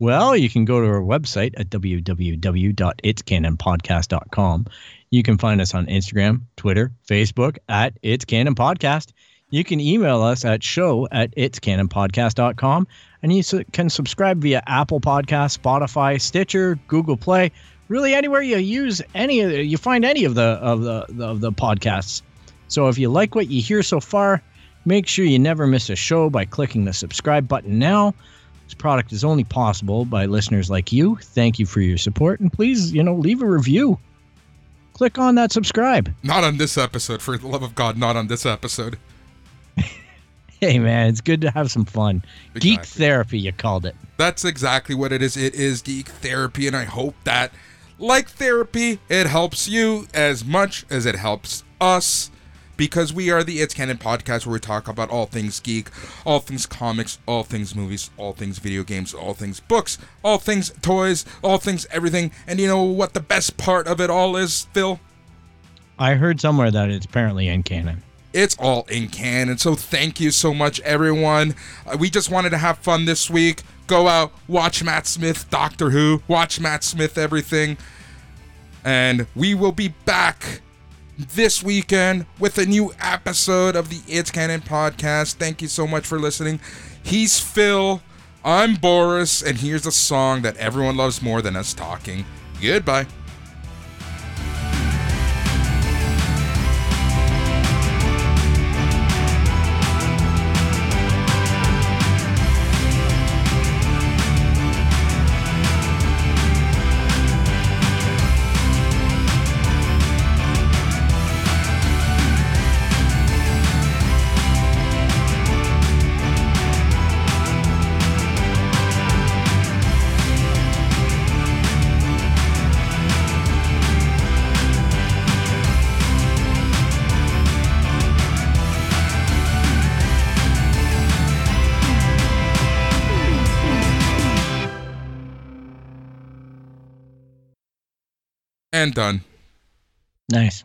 Well, you can go to our website at www.itscanonpodcast.com. You can find us on Instagram, Twitter, Facebook at It's Canon Podcast. You can email us at show at itscanonpodcast.com. And you can subscribe via Apple Podcast, Spotify, Stitcher, Google Play, really anywhere you use any of the, you find any of the of the, the of the podcasts. So if you like what you hear so far, make sure you never miss a show by clicking the subscribe button now. This product is only possible by listeners like you. Thank you for your support and please, you know, leave a review. Click on that subscribe. Not on this episode, for the love of God, not on this episode. Hey man, it's good to have some fun. Geek therapy you called it. That's exactly what it is. It is geek therapy, and I hope that, like therapy, it helps you as much as it helps us. Because we are the It's Canon podcast where we talk about all things geek, all things comics, all things movies, all things video games, all things books, all things toys, all things everything. And you know what the best part of it all is, Phil? I heard somewhere that it's apparently in canon. It's all in canon. So thank you so much, everyone. Uh, we just wanted to have fun this week. Go out, watch Matt Smith, Doctor Who, watch Matt Smith, everything. And we will be back this weekend with a new episode of the It's Canon podcast. Thank you so much for listening. He's Phil. I'm Boris. And here's a song that everyone loves more than us talking. Goodbye. And done. Nice.